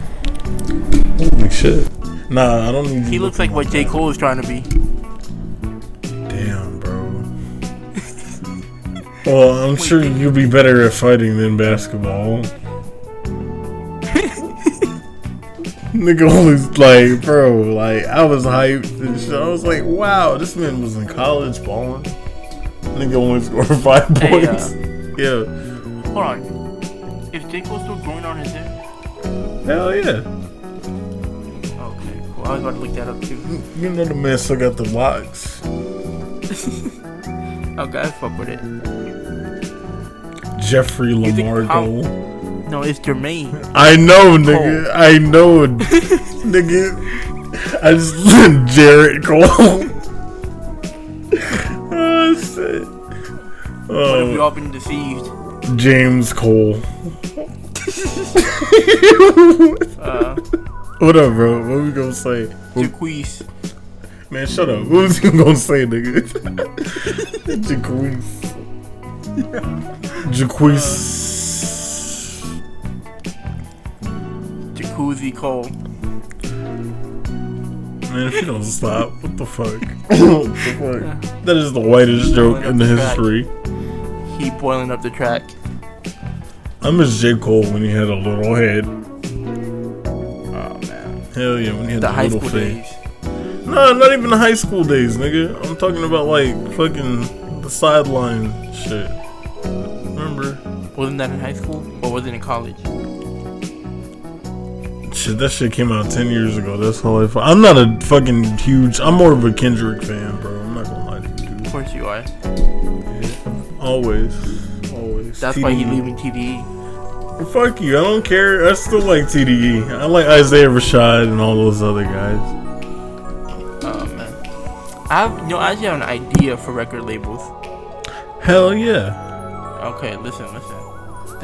S3: Holy shit. Nah, I don't need.
S2: He looks like what J. Cole is trying to be.
S3: Well, I'm sure you'll be better at fighting than basketball. [LAUGHS] Nigga was like, bro, like I was hyped and shit. I was like, wow, this man was in college balling. Nigga only scored [LAUGHS] five
S2: Hey, uh,
S3: points. yeah,
S2: Hold on. Is J. Cole still growing on his hair?
S3: hell yeah.
S2: Okay, cool. I was about to look that up too.
S3: You know the man still got the locks. [LAUGHS]
S2: Okay, I fuck with it.
S3: Jeffrey
S2: You think
S3: Lamar
S2: how-
S3: Cole.
S2: No, it's Jermaine.
S3: I know, nigga. I know, [LAUGHS] nigga. I just Jared Cole. [LAUGHS] oh shit.
S2: What have we
S3: Oh,
S2: all been deceived?
S3: James Cole. [LAUGHS]
S2: Uh,
S3: what up, bro? What we gonna say?
S2: Jaquise.
S3: Man, shut up. What was you gonna say, nigga? Jaquise. Jaquise. [LAUGHS]
S2: Jacuzzi Cole.
S3: Man, if you don't stop, what the fuck? [LAUGHS] what the fuck? That is the whitest joke in the history.
S2: He boiling up the track.
S3: I miss J. Cole when he had a little head.
S2: Oh man.
S3: Hell yeah, when he had
S2: The
S3: the,
S2: high
S3: little
S2: school
S3: face.
S2: days.
S3: No, not even the high school days, nigga. I'm talking about like fucking the sideline shit.
S2: Wasn't that in high school or was it in college?
S3: Shit, that shit came out 10 years ago. That's I. I'm not a fucking huge. I'm more of a Kendrick fan, bro. I'm not gonna lie to you,
S2: Of course you are. Yeah.
S3: Always. Always.
S2: That's why you
S3: TDE.
S2: leaving TDE.
S3: Fuck you. I don't care. I still like TDE. I like Isaiah Rashad and all those other guys.
S2: Oh man. I have, you know, I actually have an idea for record labels.
S3: Hell yeah.
S2: Okay, listen, listen.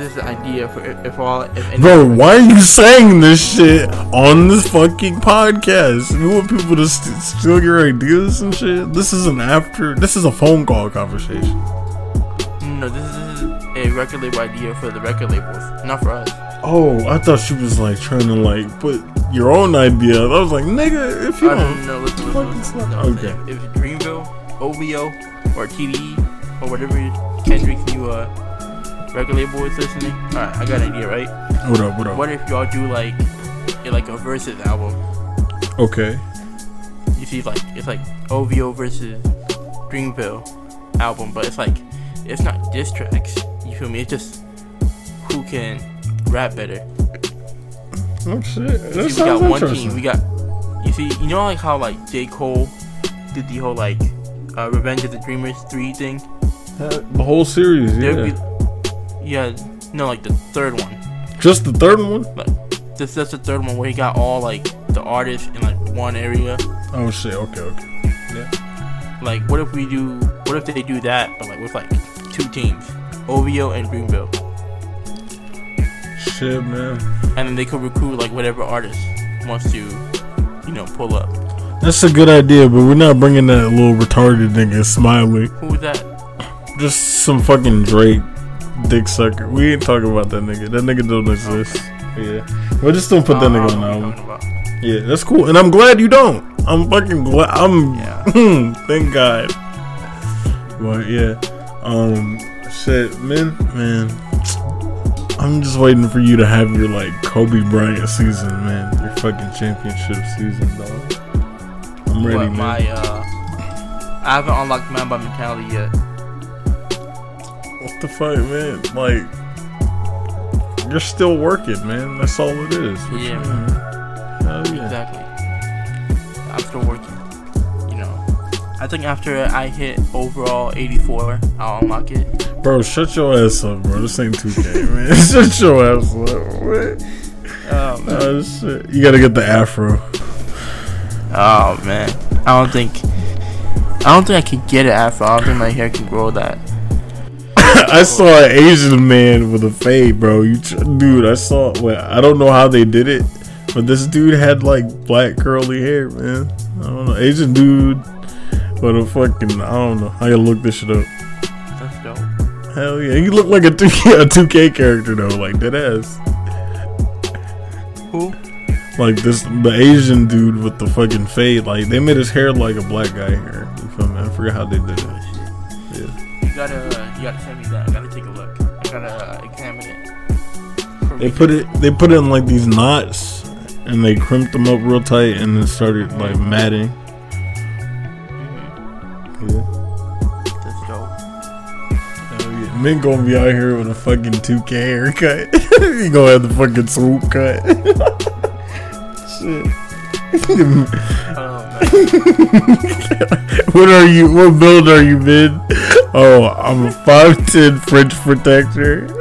S2: This idea for if, if all if
S3: Bro, why are you saying this shit on this fucking podcast? You want people to st- steal your ideas and shit? This is an after. This is a phone call conversation.
S2: No, this is, a record label idea for the record labels, not for us.
S3: Oh, I thought she was like trying to like put your own idea. I was like, nigga, if you
S2: I
S3: don't.
S2: know. Listen, listen, listen. No,
S3: Okay.
S2: If, if Dreamville, OVO, or TDE, or whatever Kendrick's new uh, label is listening, alright, I got an idea, right?
S3: What up? What up?
S2: What if y'all do like like a versus album.
S3: Okay.
S2: You see, like it's like OVO versus Dreamville album, but it's like it's not diss tracks. You feel me? It's just who can rap better.
S3: Oh shit. That
S2: see, we got one team. We got you see, you know like how like J Cole did the whole like uh, Revenge of the Dreamers three thing.
S3: the whole series,
S2: There'd
S3: yeah.
S2: be- yeah, no, like the third one.
S3: Just the third one?
S2: This that's the third one where he got all like the artists in like one area.
S3: Oh shit, okay, okay. Yeah.
S2: Like, what if we do? What if they do that, but like with like two teams, OVO and Dreamville?
S3: Shit, man.
S2: and then they could recruit like whatever artist wants to, you know, pull up.
S3: That's a good idea, but we're not bringing that little retarded nigga Smiley.
S2: Who's that?
S3: Just some fucking Drake dick sucker. We ain't talking about that nigga. That nigga don't exist. Yeah. But just don't put that
S2: Uh,
S3: nigga on the album.
S2: what you're talking about.
S3: Yeah, that's cool. And I'm glad you don't. I'm fucking glad. I'm.
S2: Yeah. [LAUGHS]
S3: thank God. But yeah. Um. Shit, man. Man. I'm just waiting for you to have your like Kobe Bryant season, man. Your fucking championship season, dog. I'm ready,
S2: But
S3: man.
S2: my uh, I haven't unlocked Mamba Mentality yet.
S3: What the fuck, man? Like, you're still working, man. That's all it is. What
S2: Yeah,
S3: you
S2: man.
S3: yeah.
S2: Exactly. I'm still working. You know, I think after I hit overall 84, I'll unlock it.
S3: Bro, shut your ass up, bro. This ain't 2K, man. [LAUGHS] shut your ass up, man.
S2: Oh man.
S3: Oh, shit. You gotta get the afro.
S2: Oh man. I don't think. I don't think I can get it afro. I don't think my hair can grow that. [LAUGHS]
S3: I saw an Asian man with a fade, bro. You, tr- dude. I saw. Well, I don't know how they did it, but this dude had like black curly hair, man. I don't know, Asian dude, but a fucking. I don't know. I gotta look this shit up.
S2: That's dope.
S3: Hell yeah, he looked like a 2K, [LAUGHS] a 2K character though, like dead ass.
S2: Who?
S3: Like this, the Asian dude with the fucking fade. Like they made his hair like a black guy hair. You feel me? I forget how they did it. Yeah.
S2: You gotta, uh, you gotta send me that. I gotta take a look. I gotta uh, examine it.
S3: They put it. They put it in like these knots, and they crimped them up real tight, and then started like matting.
S2: Mhm.
S3: Yeah.
S2: That's dope.
S3: Yeah. Men gonna be out here with a fucking 2K haircut. [LAUGHS] he gonna have the fucking swoop cut. [LAUGHS] [LAUGHS] Shit.
S2: Oh
S3: what are you? What build are you, man? Oh, I'm a five ten French protector. [LAUGHS]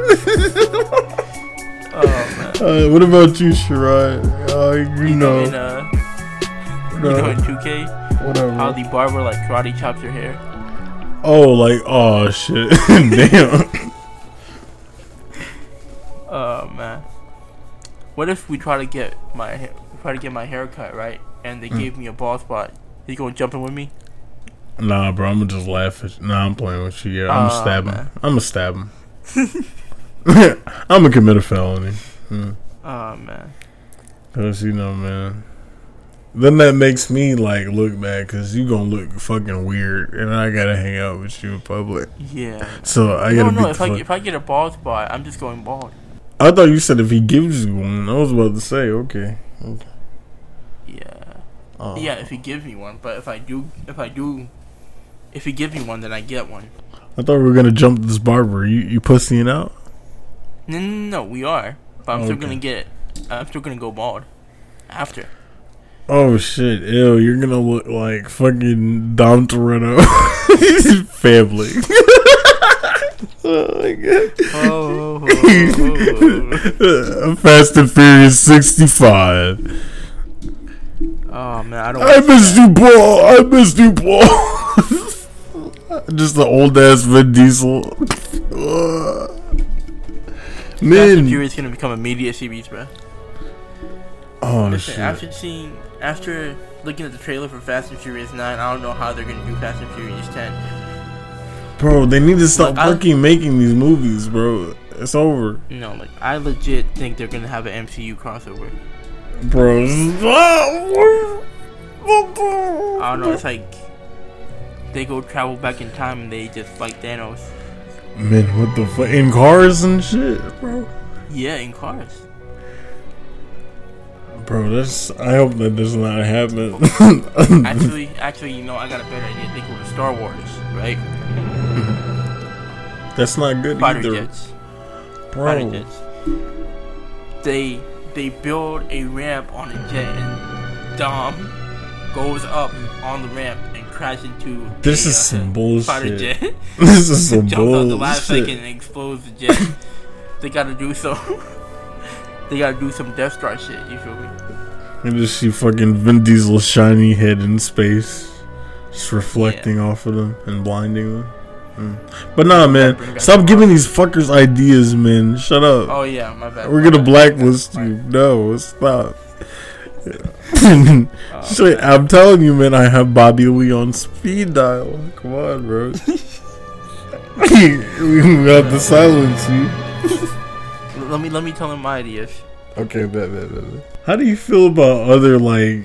S2: Oh man.
S3: Uh, what about you, Shirai? Uh, you
S2: You know, in
S3: know,
S2: uh, you know, in 2K, how the barber like karate chops your hair.
S3: Oh, like oh shit, [LAUGHS] damn. [LAUGHS]
S2: Oh man. What if we try to get my try to get my hair cut right, and they
S3: Hmm.
S2: gave me a bald spot? You gonna jump in with me?
S3: Nah, bro, I'm gonna just laugh at. Nah, I'm playing with you. Yeah, I'm gonna
S2: Aw,
S3: stab him.
S2: man.
S3: I'm gonna stab him. [LAUGHS] I'm gonna commit a felony. Hmm.
S2: Oh man.
S3: Cause you know, man. Then that makes me like look bad, cause you gonna look fucking weird, and I gotta hang out with you in public.
S2: Yeah.
S3: So I
S2: No,
S3: gotta
S2: no.
S3: be.
S2: If I if I get a bald spot, I'm just going bald.
S3: I thought you said if he gives you one. I was about to say okay.
S2: Yeah.
S3: Oh.
S2: Yeah. If he gives me one, but if I do, if I do, if he gives me one, then I get one.
S3: I thought we were gonna jump this barber. You you pussying out?
S2: No, no, no, we are. But I'm still gonna get it. I'm still gonna go bald after.
S3: Oh shit! Ew, you're gonna look like fucking Dom Toretto [LAUGHS] family. [LAUGHS] oh my god!
S2: Oh.
S3: oh, oh, oh [LAUGHS] Fast and Furious 65.
S2: oh man, I don't.
S3: I miss you, Paul. I miss you, Paul. [LAUGHS] Just the old ass Vin Diesel.
S2: Fast and
S3: Man.
S2: Furious gonna become a media series, bro.
S3: Oh
S2: Listen,
S3: shit.
S2: after seeing, after looking at the trailer for Fast and Furious 9, I don't know how they're gonna do Fast and Furious 10.
S3: Bro, they need to stop
S2: I-
S3: fucking making these movies, bro. It's over.
S2: Know, like I legit think they're gonna have an MCU crossover.
S3: Bro. [LAUGHS]
S2: I don't know. It's like they go travel back in time and they just fight Thanos.
S3: Man, what the fuck? In cars and shit, bro.
S2: Yeah, in cars.
S3: Bro, this. I hope that does not happen. [LAUGHS] [LAUGHS]
S2: Actually, actually, you know, I got a better idea. They go to Star Wars, right? [LAUGHS]
S3: that's not good
S2: Fighter
S3: either,
S2: jets. Fighter
S3: bro.
S2: jets. They they build a ramp on a jet, and Dom goes up on the ramp and crashes into.
S3: This
S2: a,
S3: is
S2: uh,
S3: some
S2: Fighter
S3: bullshit.
S2: jet. [LAUGHS]
S3: This is some [LAUGHS]
S2: jumps out the last second
S3: bullshit.
S2: and explodes the jet. [LAUGHS] they gotta do some. they gotta do some Death Star shit. You feel me?
S3: And just see fucking Vin Diesel's shiny head in space, just reflecting off of them and blinding them. Mm. But nah, man, stop giving these fuckers ideas, man. Shut up.
S2: Oh yeah, my bad.
S3: We're
S2: my
S3: gonna
S2: bad.
S3: blacklist you. No, stop. [LAUGHS]
S2: Oh,
S3: I'm telling you, man. I have Bobby Lee on speed dial. Come on, bro. [LAUGHS] [LAUGHS] we got to silence you.
S2: let me let me tell him my ideas.
S3: Okay, bet, bet, bet, bet. How do you feel about other like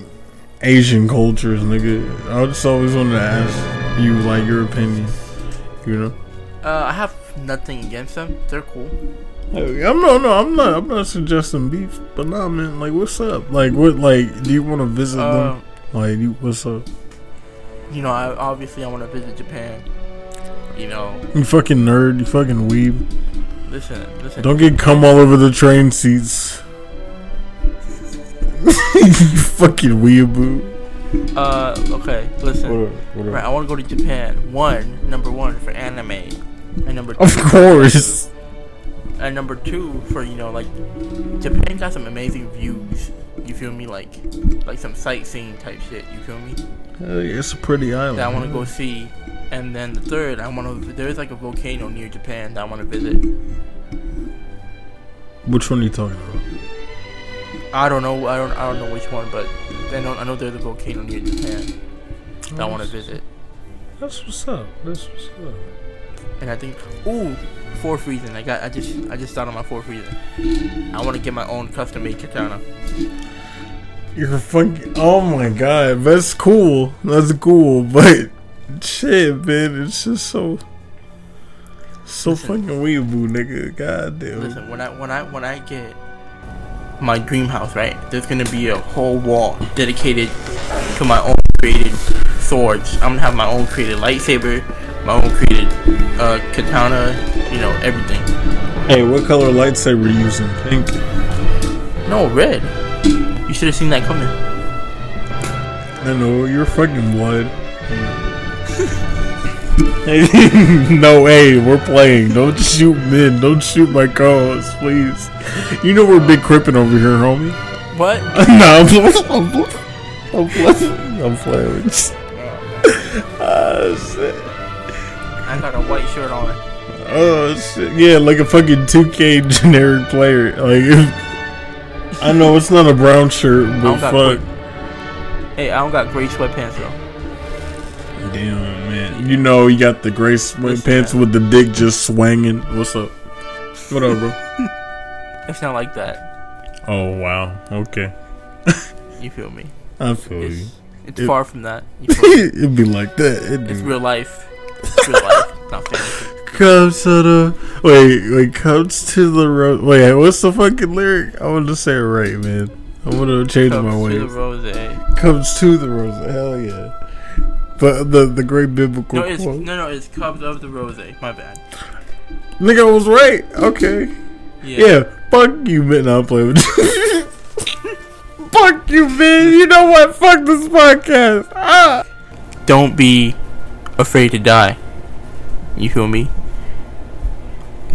S3: Asian cultures, nigga? I just always wanted to ask you like your opinion. You know?
S2: Uh, I have nothing against them. They're cool.
S3: Hey, I'm no, no, I'm not. I'm not suggesting beef, but nah, man. Like, what's up? Like, what? Like, do you want to visit them? Like, you, what's up?
S2: you know, I obviously I want to visit Japan. You know,
S3: You fucking nerd. You fucking weeb.
S2: listen, listen.
S3: Don't get cum all over the train seats. [LAUGHS] you fucking weeaboo.
S2: Uh, okay, listen.
S3: What up? What up?
S2: Right, I want to go to Japan. One, number one for anime, and number two,
S3: Of course.
S2: And number two for you know like Japan got some amazing views. You feel me? Like, like some sightseeing type shit. You feel me?
S3: It's a pretty island.
S2: That I want to go see. And then the third, I want to. There's like a volcano near Japan that I want to visit.
S3: Which one are you talking about?
S2: I don't know. I don't. I don't know which one, but I know. I know there's a volcano near Japan that I want to visit.
S3: That's what's up. That's what's up.
S2: And I think, ooh, fourth reason. I got. I just. I just thought of my fourth reason. I want to get my own custom made katana.
S3: You're fucking. Oh my god, that's cool. That's cool, [LAUGHS] but shit, man, it's just so, so
S2: Listen.
S3: fucking weeaboo, nigga. God damn.
S2: Listen, when I when I when I get my dream house, right? There's gonna be a whole wall dedicated to my own created swords. I'm gonna have my own created lightsaber, my own created uh, katana. You know everything.
S3: Hey, what color lightsaber are you using? Pink.
S2: No red. You should have seen that coming.
S3: I know you're fucking blood. [LAUGHS] no, hey, we're playing. Don't shoot men. Don't shoot my co-host, please. You know we're big crippin' over here, homie.
S2: What? [LAUGHS]
S3: no, I'm playing. I'm playing. I'm playing. I'm playing with. [LAUGHS] Ah, shit.
S2: I got a white shirt on.
S3: Oh shit! Yeah, like a fucking 2K generic player. Like, if, I know it's not a brown shirt, but fuck.
S2: gray- Hey, I don't got gray sweatpants though.
S3: Damn, man. You know you got the gray sweatpants with the dick just swinging. What's up? What up, bro? [LAUGHS]
S2: It's not like that.
S3: Oh wow. Okay.
S2: You feel me?
S3: I feel you.
S2: It's, it's
S3: It-
S2: far from that. You [LAUGHS] feel?
S3: It'd be like that. It'd
S2: It's
S3: be.
S2: real life. It's real life, not fantasy.
S3: Comes to the wait, wait, comes to the road. Wait, what's the fucking lyric? I want to say it right, man. I want to change
S2: Comes
S3: my
S2: to the rose.
S3: comes to the rose. Hell yeah. But the the great biblical
S2: No, it's
S3: quote.
S2: no, no. It's Cubs of the Rose. My bad.
S3: Nigga I was right. Okay.
S2: Yeah.
S3: Yeah. Fuck you, man. I'll play with you. [LAUGHS] Fuck you, man. You know what? Fuck this podcast. Ah.
S2: Don't be afraid to die. You feel me?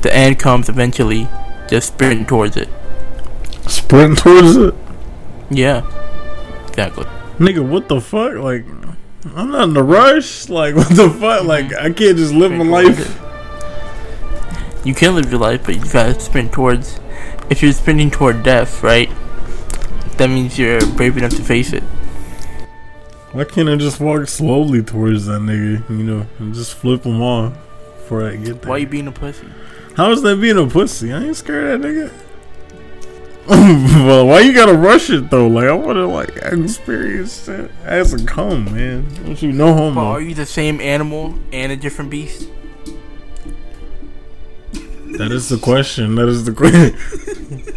S2: The end comes eventually. Just sprint towards it.
S3: Sprint towards it.
S2: Yeah. Exactly.
S3: Nigga, what the fuck? Like, I'm not in a rush. Like, [LAUGHS] what the fuck? Mm-hmm. Like, I can't just live my
S2: Sprint towards
S3: life.
S2: You can live your life, but you gotta sprint towards. If you're sprinting toward death, right? That means you're brave enough to face it.
S3: Why can't I just walk slowly towards that nigga? You know, and just flip him off before I get there.
S2: Why you being a pussy?
S3: How is that being a pussy? I ain't scared of that nigga. [LAUGHS] well, why you gotta rush it though? Like I wanna like experience it as a come, man. Don't you know homo?
S2: are you the same animal and a different beast?
S3: That is the question. That is the question. [LAUGHS]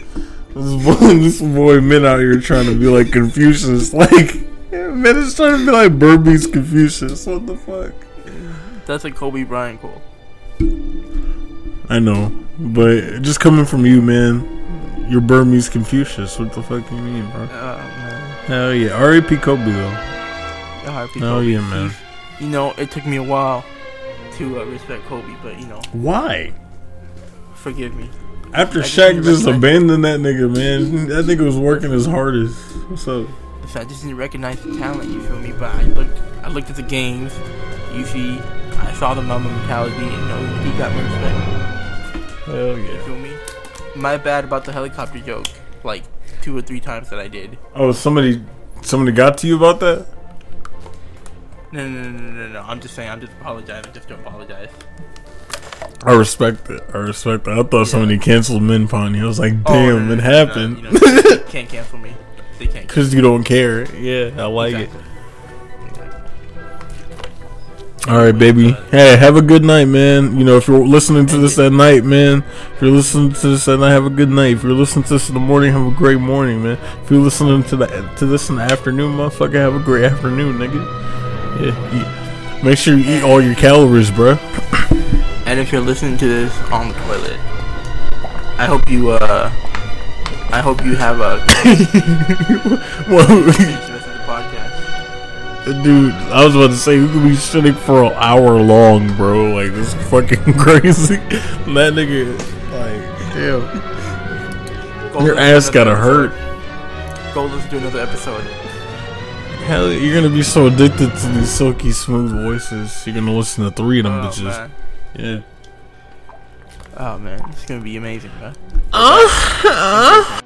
S3: This boy, this boy men out here trying to be like Confucius. [LAUGHS] Like, man it's trying to be like Burmese Confucius. What the fuck?
S2: That's a Kobe Bryant quote.
S3: I know, but just coming from you, man, you're Burmese Confucius. What the fuck you mean, bro?
S2: Oh man.
S3: Hell yeah. R.A.P. Kobe, though. Oh,
S2: Kobe.
S3: yeah, man.
S2: You know, it took me a while to uh, respect Kobe, but you know,
S3: Why?
S2: forgive me.
S3: After
S2: I
S3: Shaq just abandoned that nigga, man, that nigga was working his hardest. What's up?
S2: So I just didn't recognize the talent. You feel me? But I looked, I looked at the games. You see, I saw the Mamba mentality. And, you know, he got my respect.
S3: Hell yeah!
S2: You feel me? My bad about the helicopter joke. Like two or three times that I did.
S3: Oh, somebody, somebody got to you about that?
S2: No, no, no, no, no, no. I'm just saying. I'm just apologizing just to apologize.
S3: I respect it. I respect it. I thought somebody canceled Min Pony. I was like,
S2: Oh,
S3: damn,
S2: no, no,
S3: it happened.
S2: No, you know, can't cancel me. They can't.
S3: Because you don't care. Yeah, I like
S2: Exactly.
S3: it. All right, baby. Hey, have a good night, man. You know, if you're listening to this at night, man, if you're listening to this at night, have a good night. If you're listening to this in the morning, have a great morning, man. If you're listening to the to this in the afternoon, motherfucker, have a great afternoon, nigga. Yeah. eat- Make sure you eat all your calories, bro.
S2: And if you're listening to this on the toilet, I hope you uh, I hope you have a [LAUGHS]
S3: Whoa. [LAUGHS]
S2: the rest of the podcast.
S3: Dude, I was about to say we could be sitting for an hour long, bro. Like this is fucking [LAUGHS] crazy. that nigga, like, damn,
S2: Go
S3: your ass gotta hurt.
S2: episode. Go listen to another episode.
S3: Hell, you're gonna be so addicted to these silky smooth voices. You're gonna listen to three of them
S2: Oh
S3: bitches.
S2: man.
S3: Yeah.
S2: Oh man, it's gonna be amazing, man.
S3: Uh, uh,